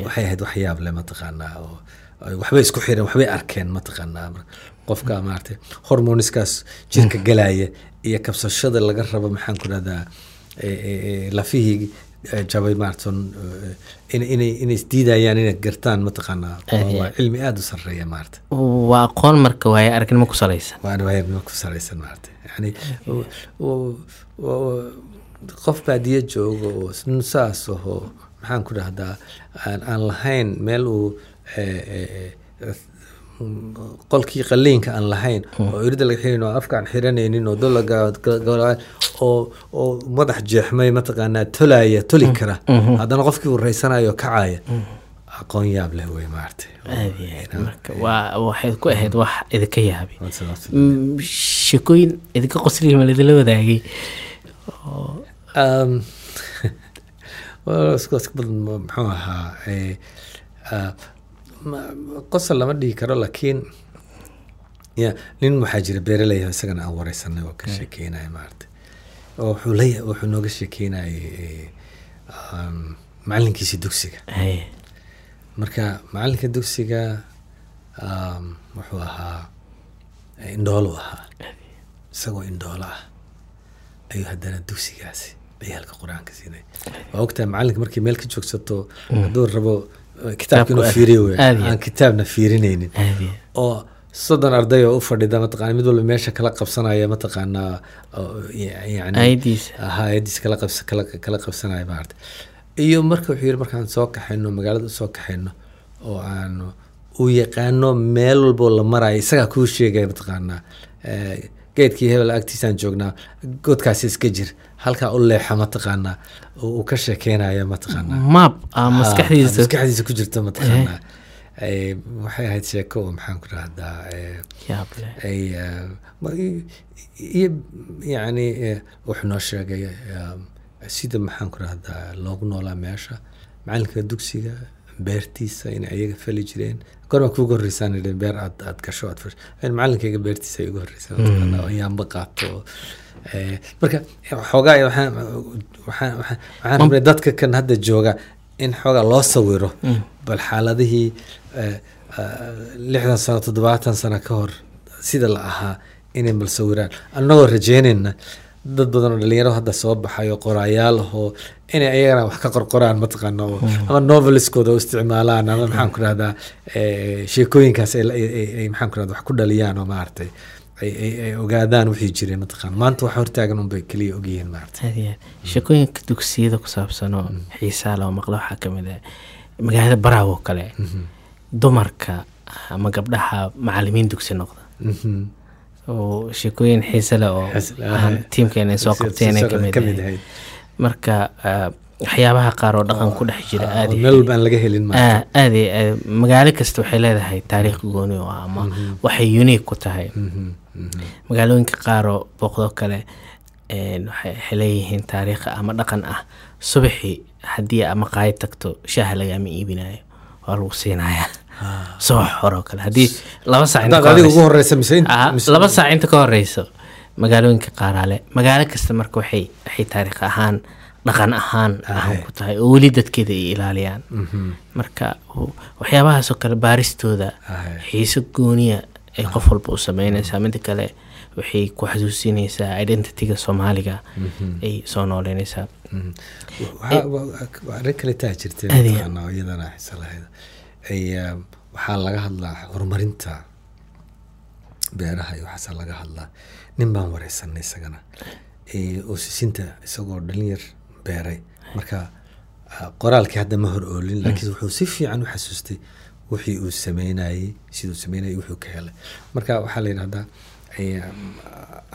Waxay ahayd wax yaab leh mataqaanaa oo ay waxbay isku xireen waxbay arkeen mataqaanaa qofka maaragtay hormoniskaas jirka galaya iyo kabsashada laga rabo maxaan ku rahdaa lafihii jabay maaragtan inay isdiidayaan inay gartaan mataqaanaa waa cilmi aada u sarreeya maaragta waa aqoon marka waaye aragnimo ku salaysan waana waayabnimo ku sareysan maaragtay yani qof baadiye jooga oo saas ahoo maxaan ku dhahdaa aan lahayn meel uu qolkii qaliinka aan lahayn oo irida laga xirin oo afka aan xiranaynin oo dolaga oo oo madax jeexmay mataqaanaa tolaya toli kara. Haddana qofkii uu raysanayo kacaya aqoon yaab leh wey waa waxay ku ahayd wax idinka yaabay. Mm, sheekooyin idinka qosliya ma laidinla wadaagay? Muxuu ahaa eh, ah, qosol lama dhihi karo laakiin ya nin waxaa jira beeraley ah, isagana aan wareysanay oo ka sheekeynaya maaragtay. Oo wuxuu la wuxuu nooga sheekeynayay eh, um, macalinkiisi dugsiga. Marka macalinka dugsiga um, wuxuu ahaa eh, indhoolu ahaa. Isagoo indhoolo ah. Ayuu haddana dugsigaasi ciyaalka qur'aanka siinay. Waa ogtahay macalinka markii meel ka joogsato hadduu rabo eh, kitaabka inuu fiiriyo wey aan kitaabna fiirinaynin. Oo soddon arday oo u fadhida mataqana mid walba meesha kala qabsanaya mataqaanaa oo ya- yani ayadiisa ahaa ayadiis kala qabs kala kala qabsanaya maarata iyo marka wuxuu yidhi markaan soo kaxayno magaalada u soo kaxayno oo aanu uu yaqaano meel walboo la marayo isagaa kuu sheegaya mataqaanaa eh, geedkii hebel agtiisaan joognaa godkaasi iska jir halkaa u leexa mataqaanaa oo uu ka sheekeynaya mataqaanaa maab aa maskaxdiisa. maskaxdiisa ku jirta mataqaanaa Eh, waxay ahayd sheeko oo maxaan ku rahdaa eh, eh, iyo yani wuxuu noo sheegay sida maxaan ku rahdaa loogu noolaa meesha macalinka dugsiga beertiisa inay ayaga fali jireen. Gorma kuuga horreysaan beer aad aad gasho aad fasho macalinkayga beertiisa ay uga horreysaa mataqaanaa oo yaamba qaato marka xoogaa waxaan rabnay dadka kan hadda jooga in xoogaa loo sawiro bal xaaladihii eh, ah, lixdan sano toddobaatan sano ka hor sida la ahaa inay bal sawiraan. Annagoo rajeynayna dad badan oo dhalinyaro hadda soo baxay oo qoraayaal ahoo inay ayagana wax ka qorqoraan mataqaana oo ama noveliskooda u isticmaalaan ama maxaan ku rahdaa sheekooyinkaas ay maxaan ku rahda wax ku dhaliyaan oo maaragtay ay ogaadaan wixii jiray mataqaana maanta wax hortaagan unbay keliya ogyihiin aad aad sheekooyinka dugsiyada ku saabsan oo xiisaa loo maqlo. Waxaa ka mid ah magaalada baraaw oo kale dumarka ama gabdhaha macalimiin dugsi noqda. Mhm. oo sheekooyin xiise leh oo tiimkeena soo qabteen ka mid marka ah, waxyaabaha qaar oo dhaqan ku dhex jira Ah, aad iyo meel walba aan laga helin maaragtay Ah, magaalo kasta waxay leedahay taariikh gooni oo ah ama waxay unique ku tahay. Mhm, mhm. magaalooyinka qaar oo booqdo kale waxay leeyihiin taariikh ama dhaqan ah. Subaxii haddii ama qaayad tagto shaaha lagama iibinayo waa lagu siinaya subax hore oo kale. Haddii laba saac inta ka horeyso- Ah, saac inta ka magaalooyinka qaaraale magaalo kasta marka waxay taariikh ahaan dhaqan ahaan ahan ku tahay oo weli dadkeeda ay ilaaliyaan. Mhm. marka waxyaabahaasoo kale baaristooda Ahe. xiise gooniya ay qof walba u sameynaysaa. Mida kale waxay ku xasuusinaysaa identityga soomaaliga ay soo nooleynaysaa. Mhm. Arrin kale taa jirtay Aad iyo- mataqaanaa oo iyadana xiso lahayd. Ay ah, waxaa laga hadlaa horumarinta beeraha iyo waxaasaa laga hadlaa. Nin baan wareysanay isagana. Oo sisinta isagoo dhalinyar beeray. Marka ah, qoraalkii hadda ma hor oolin laakiin wuxuu si fiican u xasuustay wixii uu sameynayey siduu sameynayay wuxuu ka helay. Marka waxaa la yidhahdaa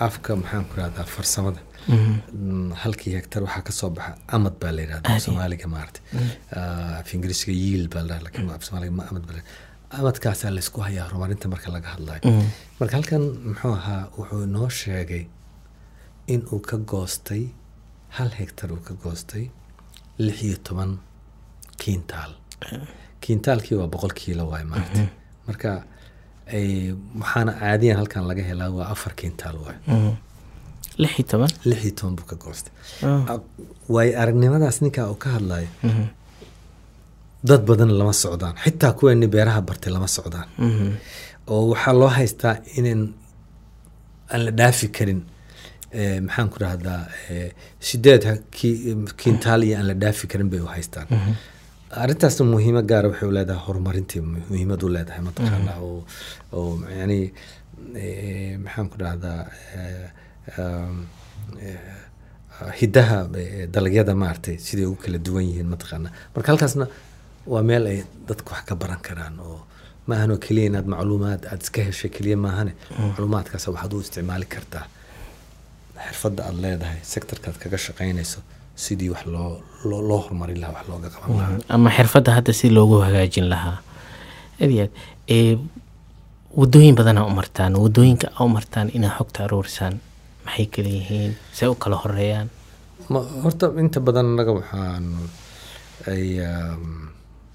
afka maxaan ku rahdaa farsamada. Mm, halkii hektar waxaa ka soo baxa amad baa la yidhahda soomaaliga maarata af ingiriisiga yiil baa la laakiin af soomaaliga ma amad baa amadkaasaa laysku hayaa horumarinta marka laga hadlayo marka halkan muxuu ahaa wuxuu noo sheegay in uu ka goostay hal hektar uu ka goostay lix iyo toban kiintaal. Kiintaalkii waa boqol kiilo waay maarata marka waxaana caadiyan halkan laga helaa waa afar kiintaal waay. Mhm. lix iyo toban? Lix iyo toban buu ka goostay. Ah. waayo aragnimadaas ninkaa uu ka hadlayo dad badan lama socdaan. Xitaa kuweeni beeraha bartay lama socdaan. Mhm. oo waxaa loo haystaa inan aan la dhaafi karin maxaan ku rahdaa eh, sideed ha- ki- kiintaal iyo aan la dhaafi karin bay u haystaan. Arrintaasna muhiimo gaara waxay u leedahay horumarintii mu- muhiimad u leedahay mataqaana oo oo yani eh, maxaan ku eh, eh, hidaha eh, dalagyada maaragtay siday ugu kala duwan yihiin mataqaana marka halkaasna waa meel ay dadku wax ka baran karaan oo ma ahanoo keliya inaad macluumaad aad iska heshay keliya maahane macluumaadkaas waxaad u isticmaali kartaa xirfadda aad leedahay sectorkaad kaga shaqaynayso sidii wax loo horumarin lahaa wax looga qaban lahaa. Ama xirfadda hadda si loogu hagaajin lahaa. Aad iyo aad ee wadooyin badanaa u martaan waddooyinka a u martaan inaad xogta aruurisaan maxay kala yihiin? See u kala horeeyaan ma horta inta badan annaga waxaan ay um,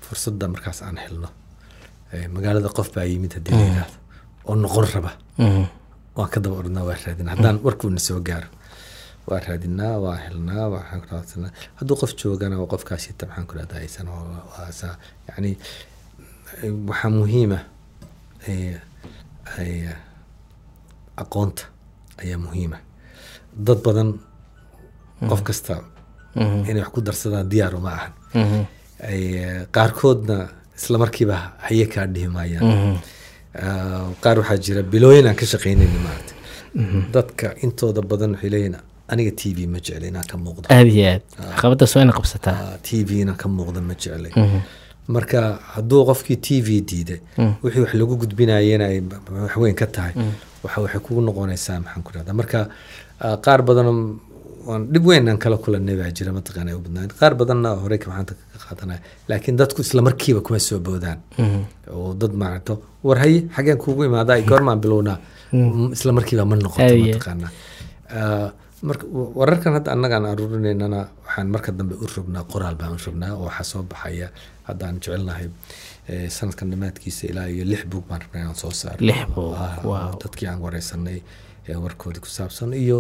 fursadda markaas aan helno. Magaalada qof baa yimid haddii la yidhaahdo oo noqon raba. Waan ka daba ordinaa waa raadinaa. Haddaan warkuuna soo gaaro. Waa raadinaa waa helnaa waxaan ku raadsanaa hadduu qof joogana waa qofkaasi ta maxaan ku rahdaa aysan saa yacni waxaa muhiima eh, aqoonta ayaa muhiima dad badan qof kasta inay wax ku darsadaan diyaar uma ahan. Qaarkoodna isla markiiba haye kaa dhihi maayaan. Ah, qaar waxaa jira bilooyin aan ka shaqaynayna maarata dadka intooda badan waxay leeyihiin aniga t v ma jecla inaan ka muuqdo. Aad iyo aad. Caqabadaas waa ina qabsataa. T v inaan ka muuqdo ma jeclay. Marka hadduu qofkii t v diiday wixii wax lagu gudbinayena ay wax weyn ka tahay. Waxa waxay kugu noqonaysaa maxaan ku rahdaa marka qaar badan waan dhib weyn aan kala kulanay baa jira mataqaana u badnaan qaar badanna horey ka maxaanta ka qaadanaya. Laakiin dadku isla markiiba kuma soo boodaan. Oo dad maaragto war haye xageen kuugu imaadaa goormaan bilownaa isla markiiba ma noqoto mataqaana marka wararkan hadda annagaan aruurinaynana waxaan marka dambe u rognaa qoraal baan u rognaa oo waxaa soo baxaya. Hadda aan jecelnahay sanadkan dhammaadkiisa ilaa iyo lix buug baan rabnaa inaan soo saaro. Dadkii aan wareysanay ee warkoodii ku saabsan iyo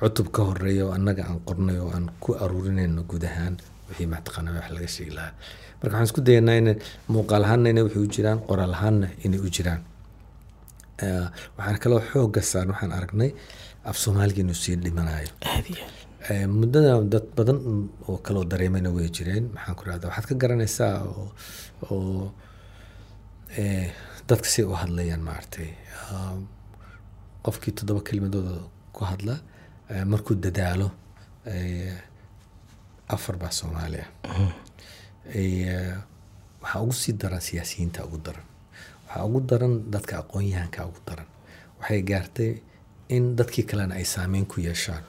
cutub ka horreeya oo annaga aan qornay oo aan ku aruurinayno guud ahaan wixii mataqaana wax laga sheegi lahaa. Marka waxaan isku dayanaa in muuqaal ahaanna inay wixii u jiraan qoraal ahaanna inay u jiraan. Waxaan kaloo xooga saaran waxaan aragnay af soomaaliga inuu sii dhimanayo muddada dad badan oo kaloo dareemayna way jireen maxaan ku rahda waxaad ka garanaysaa oo dadka si u hadlayaan maaragtay qofkii toddoba kelimadooda ku hadla markuu dadaalo afar baa soomaali ah Eh, waxaa ugu sii daran siyaasiyiinta ugu daran waxaa ugu daran dadka aqoon-yahanka ugu daran waxay gaartay in dadkii kalena ay saameyn ku yeeshaan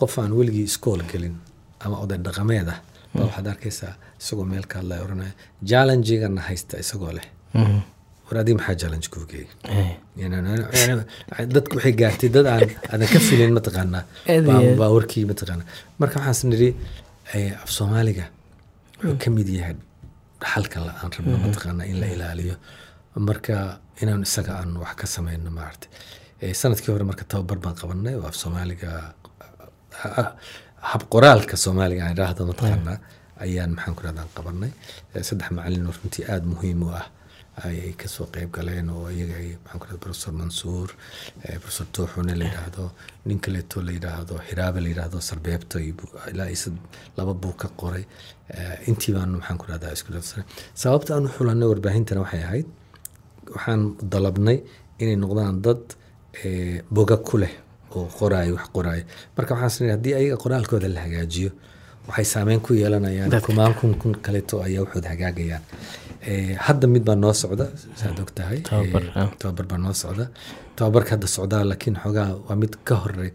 qof aan weligii iskool gelin ama oday dhaqameed ah baa waxaad arkaysaa isagoo meel ka hadlaya oranaya jallenjigana haysta isagoo leh. War adiga maxaa challenge yani dadku waxay gaartay dad aan aadan ka filin mataqaanaa baa- warkii mataqaanaa marka waxaas nidhi af soomaaliga wuxuu ka mid yahay dhaxalka aan rabno mataqaanaa in la ilaaliyo marka inaan isaga aan wax ka sameyno maaragtay Eh, sannadkii hore marka tababar baan qabanay oo af soomaaliga ha- hab qoraalka soomaaliga aan idhaahdo mataqaanaa ayaan maxaan ku rahdaa qabanay saddex macalin oo runtii aada muhiim u ah ayay ka soo qeyb galeen oo iyaga ay maxaan ku rahdaa professor mansuur eh, professor tooxune la yidhaahdo nin kaleeto la yidhaahdo xiraabe la yidhaahdo ilaa sad- laba buug ka qoray. Eh, intii baanu maxaan ku rahdaa isku darsanay sababta aan u xulanay warbaahintana waxay ahayd waxaan dalabnay inay noqdaan dad eh, boga ku leh oo qoraayo wax qoraayo marka waxaan haddii ayaga qoraalkooda la hagaajiyo waxay saameyn ku yeelanayaan kumaan kun kun kaleeto ayaa waxood hagaagayaan hadda mid baa noo socda saad og tahay Tababar, Eh, ah. tababar baa noo socda. Tababarka hadda socdaa laakiin xoogaa waa mid ka hore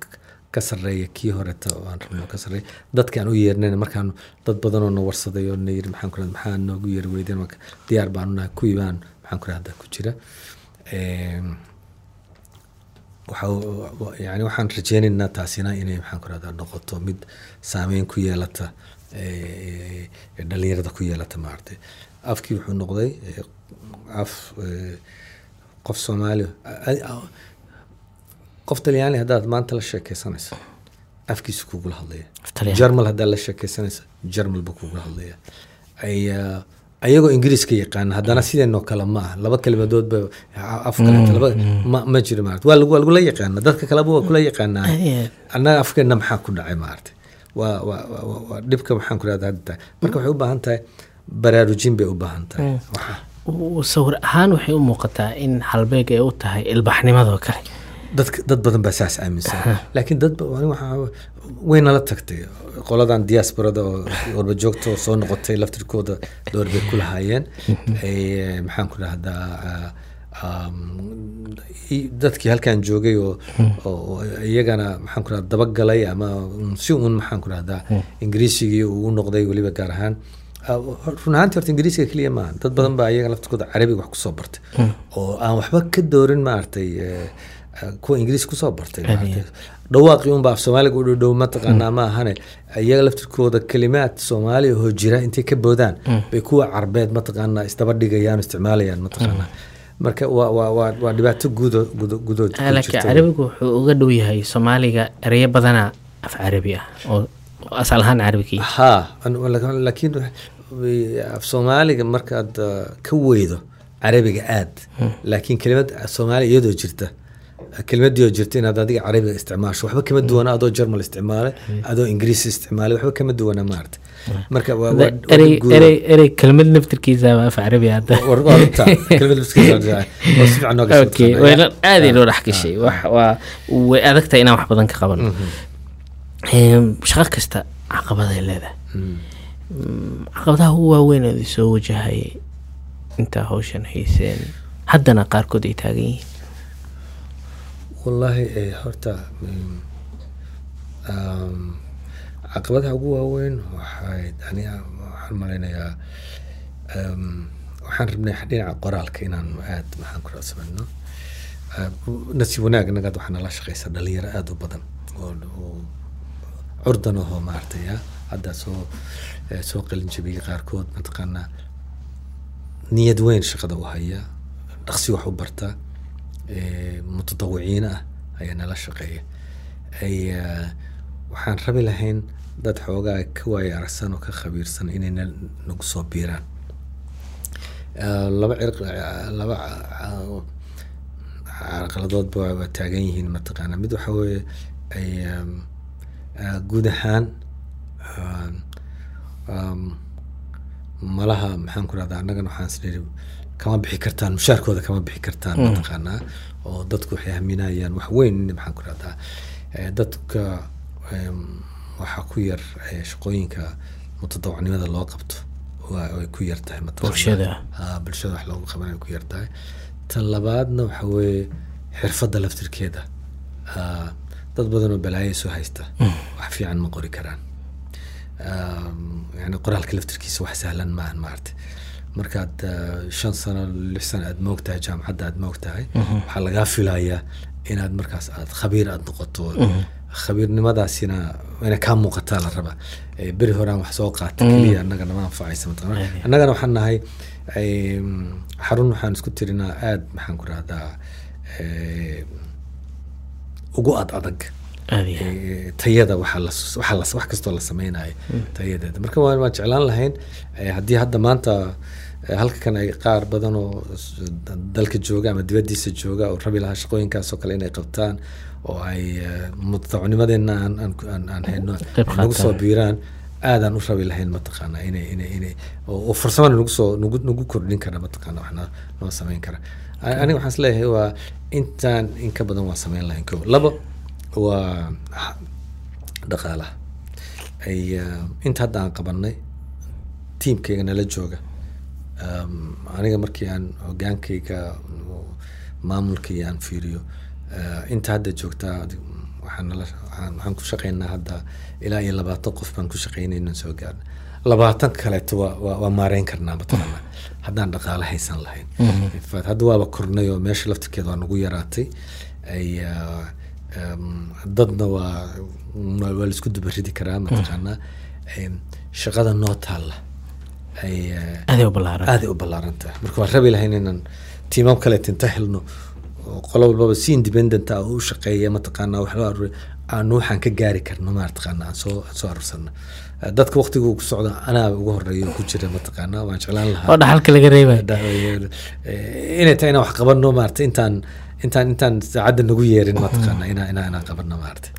ka sarreeya kii horeta oo aan rabno ka sarreeya. Dadka aan u yeernayna markaan dad badan oo na warsaday oo na yiri maxaan ku maxaa noogu yeeri weydeen marka diyaar baanu nahay kuwii baan maxaan ku rahda ku jira. Wa- yani waxaan rajeynaynaa taasina inay maxaan ku noqoto mid saameyn ku yeelata eh, dhalinyarada ku yeelata maaragtay afkii wuxuu noqday eh, af eh, qof soomaali. A- a- qof talyaani haddaad maanta la sheekeysanayso afkiisu kugula hadlaya. Jarmal haddaad la sheekeysanayso jarmal buu kugula hadlaya. Ay ah, ayagoo ingiriiska yaqaana haddana sideenoo kale ma ah laba kelimadoodba af kaleeto laba ma, jiro maarata waa waa lagula yaqaana dadka kaleba waa kula yaqaanaa. Annaga afkeena maxaa ku dhacay maarata waa waa waa- dhibka maxaan ku rahda hadda. Marka waxay u baahan tahay baraarujin bay u baahan tahay U- sawir ahaan waxay u muuqataa in halbeeg ay u tahay ilbaxnimadoo kale. Dad badan baa saas aaminsan. Laakiin dad ba- wali waxaa way nala tagtay. Qoladan diasporada oo warba joogta oo soo noqotay laftirkooda door bay ku lahaayeen. Ay, maxaan ku dhahdaa ah, dadkii halkan joogay oo oo iyagana maxaan ku dhahdaa dabagalay ama si uun maxaan ku dhahdaa ingiriisigii uu u noqday weliba gaar ahaan Ah, run ahaantii horta ingiriisiga keliya maaha dad badan baa iyaga laftirkooda carabiga wax ku soo bartay. Oo aan waxba ka doorin maaragtay eh, eh, kuwa ingiriis ku soo bartay dhawaaqii unba af soomaaliga u dhowdhow mataqaanaa ma ahane. Iyaga laftirkooda kelimaad soomaali oo jira intay ka boodaan bay kuwa carbeed mataqaanaa isdaba dhigayaan isticmaalayaan mataqaanaa marka waa waa waa waa dhibaato gudo gudood carabigu wuxuu uga dhow yahay soomaaliga ereyo badana af carabi ah oo asal ahaan an- lak- laakiin af soomaaliga markaad uh, ka weydo carabiga aad. Laakiin kelimad soomaali iyadoo jirta kelimadii oo jirta inaad adiga carabiga isticmaasho. Waxba kama duwana adoo jarmal isticmaalay adoo ingiriis isticmaalay waxba kama duwana maarata marka erey kelmad naftirkiisaaba af carabi ah hadda War- waa runta. Kelimad biskiisa oo si fiican nooga soo okay taqaanaya. wayna aad ay loo dhex gashay way adagtahay inaan wax badan ka qabano Em, shaqo kasta caqabaday leedahay. Mm, caqabadaha ugu waaweyn ee soo wajahayay intaa hawshan hayseen haddana qaarkood ay taagan yihiin. Wallaahi eh, horta mm, um, caqabadaha ugu waaweyn waxay aniga waxaan malaynayaa um, waxaan rabnay dhinaca qoraalka inaan aad maxaan ku raadsamano nasiib wanaag nagaad waxaa nala shaqeysa dhalinyaro aada u badan oo curdan ahoo maaragtay ya hadda soo soo qalin jabiyey qaarkood mataqaanaa niyad weyn shaqada u haya dhaqsi wax u barta mutadawiciin ah ayaa nala shaqeeya. Waxaan rabi lahayn dad xoogaa ka waaya aragsan oo ka khabiirsan inay na- nagu soo biiraan. Laba cirq eh, laba carqaladoodba waa taagan yihiin mataqaana mid waxa weeye guud ahaan malaha maxaan ku rahdaa annagana waxaan isniri kama bixi kartaan mushaarkooda kama bixi kartaan mataqaanaa oo dadku waxay haminayaan wax weyn in maxaan ku rahdaa dadka waxaa ku yar shaqooyinka mutadawacnimada loo qabto way ku yar tahay. Ah, wax loogu qabanay ku yar tahay. Tan labaadna waxa weeye xirfadda laftirkeeda. Dad badan oo balaayo soo haysta wax fiican ma qori karaan yani qoraalka laftirkiisa wax sahlan maahan maarta markaad shan sano lix sano aad moogtahay jaamacadda aad moogtahay waxaa lagaa filayaa inaad markaas aad khabiir aad noqoto. Khabiirnimadaasina inay kaa muuqataa la rabaa Eh, beri horaan wax soo qaata keliya annaga nama anfacaysa mataqaana annagana waxaan nahay em, xarun waxaan isku tirinaa aad maxaan ku rahdaa ugu ad adag tayada wax kastoo la sameynayo tayadeeda marka waan jeclaan lahayn haddii hadda maanta halkan ay qaar badan oo dalka jooga ama dibadiisa jooga oo rabi lahaa shaqooyinkaas oo kale inay qabtaan oo ay mutadawacnimadeena aan hayno nagu soo biiraan aadaan u rabi lahayn mataqaana inay inay inay oo oo farsamana nagu soo nagu nagu kordhin kara mataqaana wax noo sameyn kara. Aniga waxaan is leeyahay waa intaan in ka badan waa sameyn lahayn ko labo waa ha- dhaqaalaha. Ay uh, inta hadda aan qabanay tiimkayga nala jooga. Aniga markii aan hogaankayga maamulkayga aan fiiriyo inta hadda joogtaa waxaan ku shaqeynaa hadda ilaa iyo labaatan qof baan ku shaqeynayna soo gaarna labaatan kaleeto waa maareyn karnaa mataqaana haddaan dhaqaale haysan lahayn. Fact, hadda waaba kornay oo meesha laftirkeeda waa nagu yaraatay ay um, dadna waa waa la isku dubaridi karaa mataqaanaa. Shaqada noo taalla ay uh, aaday u ballaaran. aaday u ballaaran tahay marka waan rabi lahayn inaan tiimam kaleet inta helno oo qolo walbaba si independent ah u shaqeeya mataqaanaa wax loo aruuriyo aan waxaan ka gaari karno mataqaana aan soo aan soo Eh, dadka waqtiga uu ku socda anaa ugu horreeya oo ku jira mataqaanaa waan jeclaan lahaa. Oo dhaxalka laga reebay. Eh, inay tahay inaan wax qabano maarata intaan intaan intaan saacadda nagu yeerin mataqaana inaa inaa inaan qabano maarata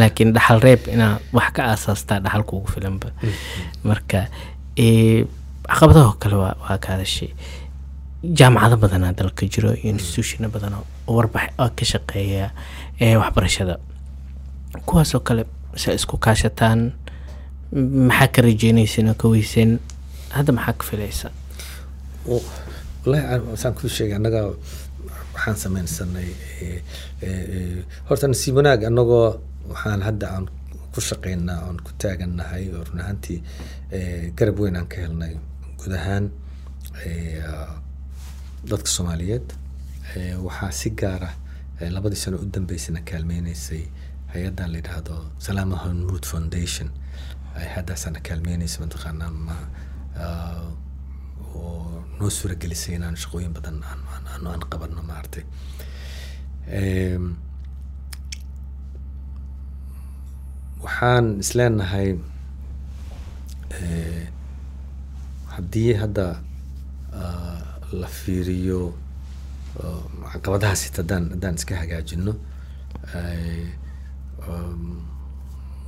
laakiin dhaxal reeb inaa wax ka aasaastaa dhaxalka ugu filanba. Marka eh, caqabadaho kale waa waa ka hadashay jaamacado badanaa dalka jiro iyo institutiona badan oo warbax oo ka shaqeeya ee waxbarashada. Kuwaasoo kale se isku kaashataan maxaa ka rajeynaysan oo ka weyseen? Hadda maxaa ka filaysa? Wallahi aan- saan kuu sheegay annaga waxaan sameynsanay horta nasiib wanaag annagoo waxaan hadda aan ku shaqeynaa oon ku taagannahay oo run ahaantii garab weyn aan ka helnay guud ahaan ah, dadka soomaaliyeed. Waxaa si gaara eh, labadii sano u dambeysana kaalmeyneysay hay'addan la yidhaahdo salaama hornwood foundation ay haddaasana kaalmeyneysa mataqaanaa ma oo noo suuragelisay inaan shaqooyin badan aan aan- qabano maaragtay waxaan isleenahay haddii hadda la fiiriyo oo caqabadahaas hita haddaan haddaan iska hagaajino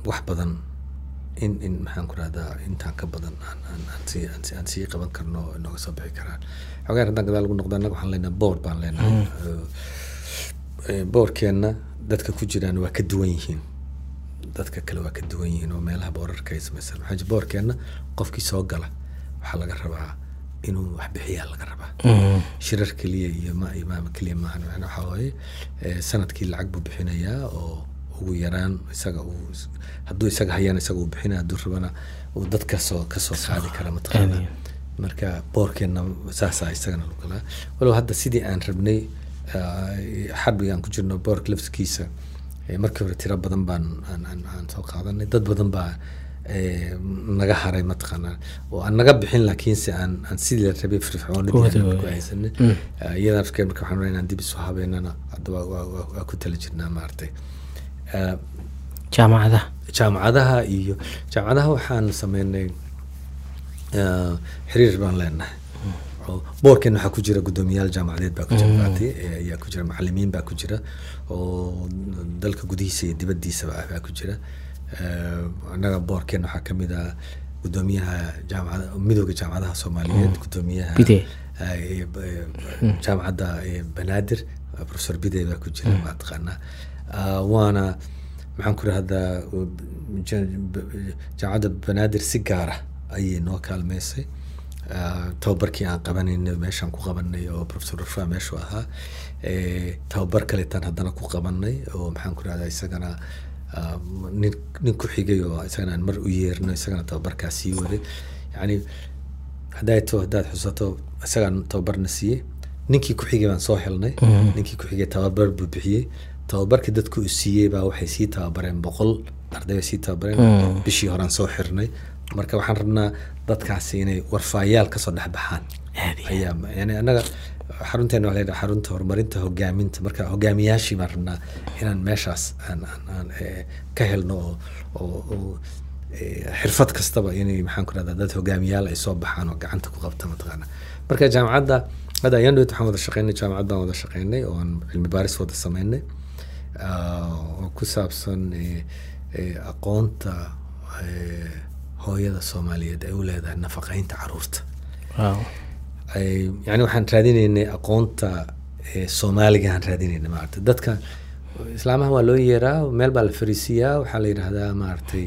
wax badan in in maxaan ku rahdaa intaan ka badan aan sii qaban karno oo inooga soo bixi karaan. Xogaan haddaan gadaal ugu noqdo annaga waxaan leenahay board baan leenahay. Eh, boardkeenna dadka ku jiraan waa ka duwan yihiin. Dadka kale waa ka duwan yihiin oo meelaha boorarka ay samaysan maxaa jira boorkeenna qofkii soo gala waxaa laga rabaa inuu wax bixiyaa laga rabaa. Shirar keliya iyo ma imaama keliya maahan. Waxaa waaye sannadkii lacag buu bixinayaa oo ugu yaraan isaga uu hadduu isaga hayaan isaga uu bixinaya hadduu rabana uu dad ka soo ka soo qaadi kara mataqaana marka boorkeenna saasaa isagana lagu galaa. Walow hadda sidii aan rabnay xarbiga aan ku jirno boorka laftigiisa eh, markii hore tiro badan baan aan soo qaadanay. Dad badan baa naga haray mataqaanaa oo aan naga bixin laakiinse aan aan sidii la rabay aan ku waay. haysanay iyada marka waxaan inaan dib isu habeynana hadda waa ku tala jirnaa maaragtay jaamacadaha. Jaamacadaha iyo jaamacadaha waxaan sameynay xiriir baan leenahay. Oo boorkeen waxaa ku jira guddoomiyaal jaamacadeed baa ku jira faati eh, ayaa ku jira macalimiin baa ku jira. Oo dalka gudihiisa iyo dibaddiisaba ah baa ku jira. Annaga boorkeen waxaa ka mid ah guddoomiyaha jaamacada midooda jaamacadaha soomaaliyeed guddoomiyaha ba- ee jaamacadda banaadir professor bide baa ku jira maa taqaanaa. Ah, waana maxaan ku rahdaa jaamacadda banaadir si gaara ayay noo kaalmeysay tababarkii aan qabanaynay meeshaan ku qabanay oo professor rufaa meeshuu ahaa tababar kaleetaan haddana ku qabanay oo maxaan ku rahdaa isagana nin nin ku xigay oo isagana aan mar u yeerno isagana tababarkaa sii waday yacni haddaad to haddaad xusato isagaan tababarna siiyey ninkii ku xigay baan soo helnay ninkii ku xigay tababar buu bixiyey tababarkii dadku u siiyey baa waxay sii tababareen boqol arday bay sii tababareen. Bishii horaan soo xirnay. Marka waxaan rabnaa dadkaasi inay warfaayaal ka soo dhex baxaan. Aad iyo ayaa yani annaga xarunteena waa leedahay xarunta horumarinta hogaaminta marka hogaamiyaashii baan rabnaa inaan meeshaas aan ka helno oo oo xirfad kastaba inay maxaan ku rahdaa dad hogaamiyaal ay soo baxaan oo gacanta ku qabta mataqaana. Marka jaamacadda hadda ayaan waxaan wada shaqeynay jaamacad baan wada shaqeynay oo aan cilmi baaris wada sameynay oo ku saabsan eh, eh, aqoonta eh, hooyada soomaaliyeed ay u leedahay nafaqeynta carruurta yani waxaan raadinaynay aqoonta eh, soomaaliga aan raadinaynay maaragtay. Dadka islaamaha waa loo yeeraa meel baa la fariisiyaa waxaa la yidhaahdaa maaragtay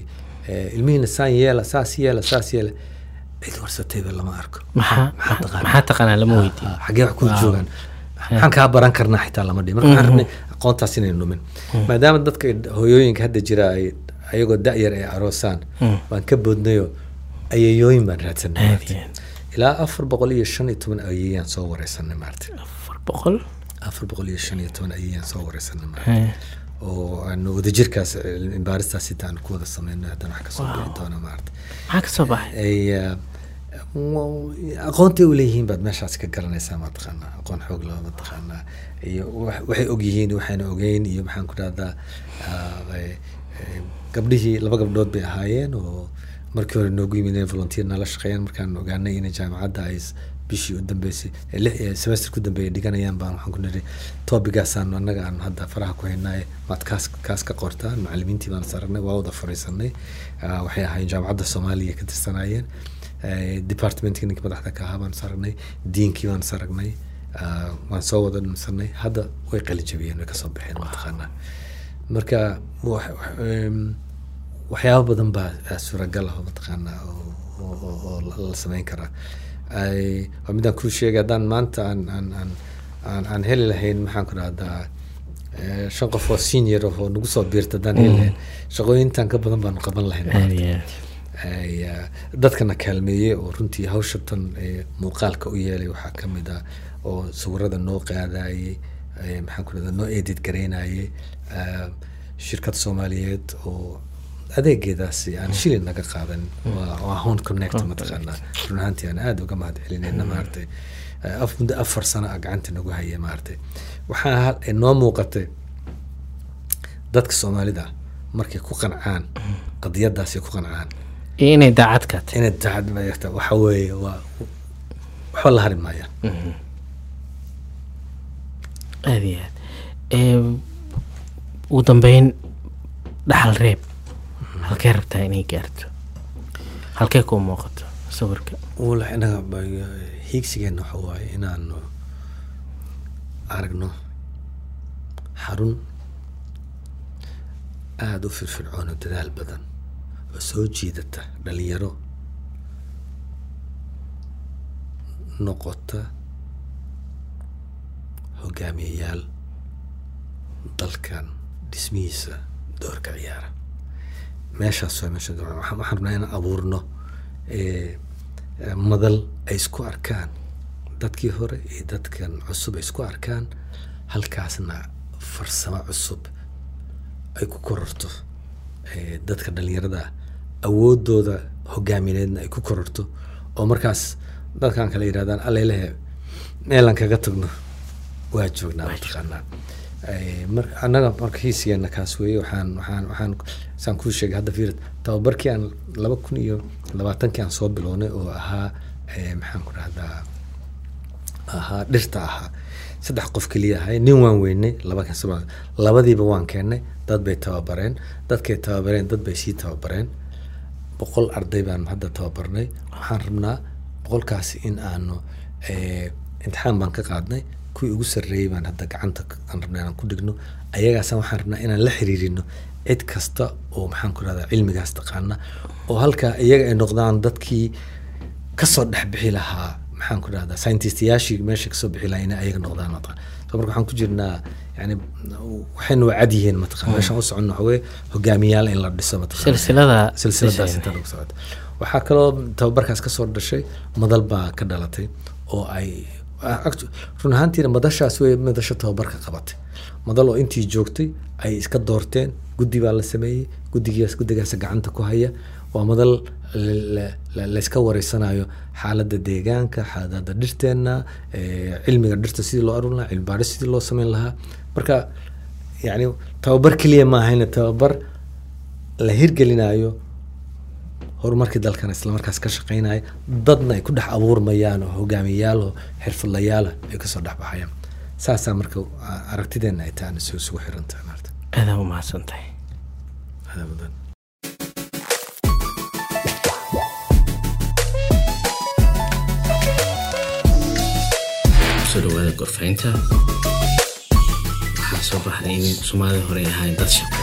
ilmihiina saan yeela saas yeela saas yeela cid warsatayba lama arko. Maxaa taqaanaa? lama weydiin? Xaggee wax ku joogaan. Maxaan kaa baran karnaa xitaa lama dhihin marka waxaan rabnay aqoontaas inay numin maadaama dadka hooyooyinka hadda jira ay ayagoo da-yar ay aroosaan waan ka boodnayo ayayooyin baan raadsanay ilaa afar boqol iyo shan iyo toban ayayaan soo wareysanay maaragtay. Afar boqol? Afar boqol iyo shan iyo toban ayayaan soo wareysanay maaragtay. Eh, oo aan wadajirkaas cilmi baaristaas inta aan ku wada haddana wax ka soo bixi doona maaragtay. Maxaa ka soo baxay? Aqoontay u leeyihiin baad meeshaas ka garanaysaa mataqaanaa aqoon xoog leh mataqaanaa iyo wax- waxay ogyihiin waxayna ogeyn iyo maxaan ku dhahdaa ah, gabdhihii laba gabdhood bay ahaayeen oo markii hore noogu yimid inay volunteer nala shaqeeyaan. Markaan ogaanay inay jaamacadda ay bishii u dambeysay eh, eh, semester ku dambeeyay dhiganayaan baan waxaan ku niri topigaasaan annaga aan hadda faraha ku haynaaye maad kaas kaas ka qortaan macalimiintii baan saragnay waa wada fariisanay Ah, waxay ahaayeen jaamacadda soomaaliya ka tirsanaayeen Eh, departmentkii ninkii madaxda ka ahaa baan saragnay diinkii baan saragnay waan soo wada dhunsanay hadda way qalin jabiyeen way ka soo baxeen mataqaanaa. Marka wax- wax- em, waxyaabo badan baa ah, suuragal ah mataqaanaa oo- la- sameyn karaa. Waa midaan kuu sheegay haddaan maanta aan aan aan aan aan heli lahayn maxaan ku dhahdaa eh, shan qof oo senior ah oo nagu soo biirta haddaan heli lahayn. Shaqooyintan ka badan baanu qaban lahayn ah, dadkana kaalmeeyey oo runtii hawshatan ee muuqaalka u yeelay waxaa ka mid ah oo sawirada noo qaadayey maxaan ku dhahdaa noo edit garaynayey shirkad soomaaliyeed oo adeegeedaasi aan shilin naga qaadan. Waa home connect mataqaanaa run ahaantii aan aada uga mahad celinayna maaragtay. Af muddo afar sano ah gacanta nagu haya maaragtay. Waxaa noo muuqatay dadka soomaalida markay ku qancaan qadiyadaasi ku qancaan. Inay daacad ka tahay. Inay daacad maayagta waxa weeye waa waxba la hari maayaan aad iyo aad ugu dambeyn dhaxal reeb. Halkee rabtaa inay gaarto? Halkee kuu muuqato sawirka? Wala inaga hiigsigeena waxa waaye inaanu aragno xarun aada u firfircoon oo dadaal badan oo soo jiidata dhalinyaro noqota hogaamiyayaal dalkan dhismihiisa doorka ciyaara. Meeshaas waa meesha waxaan waxaan rabnaa inaan abuurno madal ay isku arkaan. Dadkii hore iyo dadkan cusub ay isku arkaan. Halkaasna farsamo cusub ay ku kororto. Dadka dhalinyarada ah awoodooda hogaamineedna ay ku kororto. Oo markaas dadkan kale yidhahdaan allailehe meelaan kaga tagno waa joognaa mataqaanaa annaga marka hiisigeena kaas weeye waxaan waxaan waxaan saan kuu sheegay hadda fiir tababarkii aan laba kun iyo labaatankii aan soo bilownay oo ahaa maxaan ku rahdaa ahaa dhirta ahaa. Saddex qof keliya ahay nin waan weynay labadiiba waan keennay dad bay tababareen. Dadkay tababareen dad bay sii tababareen. Boqol arday baan hadda tababarnay. Waxaan rabnaa boqolkaasi in aanu imtixaan baan ka qaadnay kuwii ugu sarreeyey baan hadda gacanta aan rabnaa inaan ku dhigno. Ayagaasa waxaan rabnaa inaan la xiriirino cid kasta oo maxaan ku rahdaa cilmigaas taqaana oo halkaa iyaga ay noqdaan dadkii ka soo dhexbixi lahaa maxaan ku rahdaa scientistayaashii meesha ka soo bixi lahaa inay ayaga noqdaan mataqan so marka waxaan ku jirnaa yani waxayna waa cad yihiin mataqan meeshaan u soconno waxaweye hogaamiyaal in la dhiso mataqan silsilada silsiladaas dhisayna. intaan ugu socota waxaa kaloo tababarkaas ka soo dhashay madal baa ka dhalatay oo ay run ahaantiina madashaas wey madasha tababarka qabatay. Madal oo intii joogtay ay iska doorteen guddi baa la sameeyey guddigaas guddigaas gacanta ku haya. Waa madal la- la- la- layska wareysanayo xaaladda deegaanka xaaladda dhirteenna eh, cilmiga dhirta sidii loo arun lahaa cilmi baaris sidii loo sameyn lahaa. Marka yani tababar keliya ma ahayna tababar la hirgelinayo horumarkii dalkan islamarkaas ka shaqeynaya dadna ay ku dhex abuurmayaan oo xirfadlayaala ay ka soo dhex baxayaan. Saasaa marka a- aragtideena ay tahay isugu isugu xiran tahay maarta aada u mahadsan tahay Adaa mudan. ku soo dhawaada gorfaynta waxaa soo baxday in soomaalida hore ay ahayn dad shaqeeya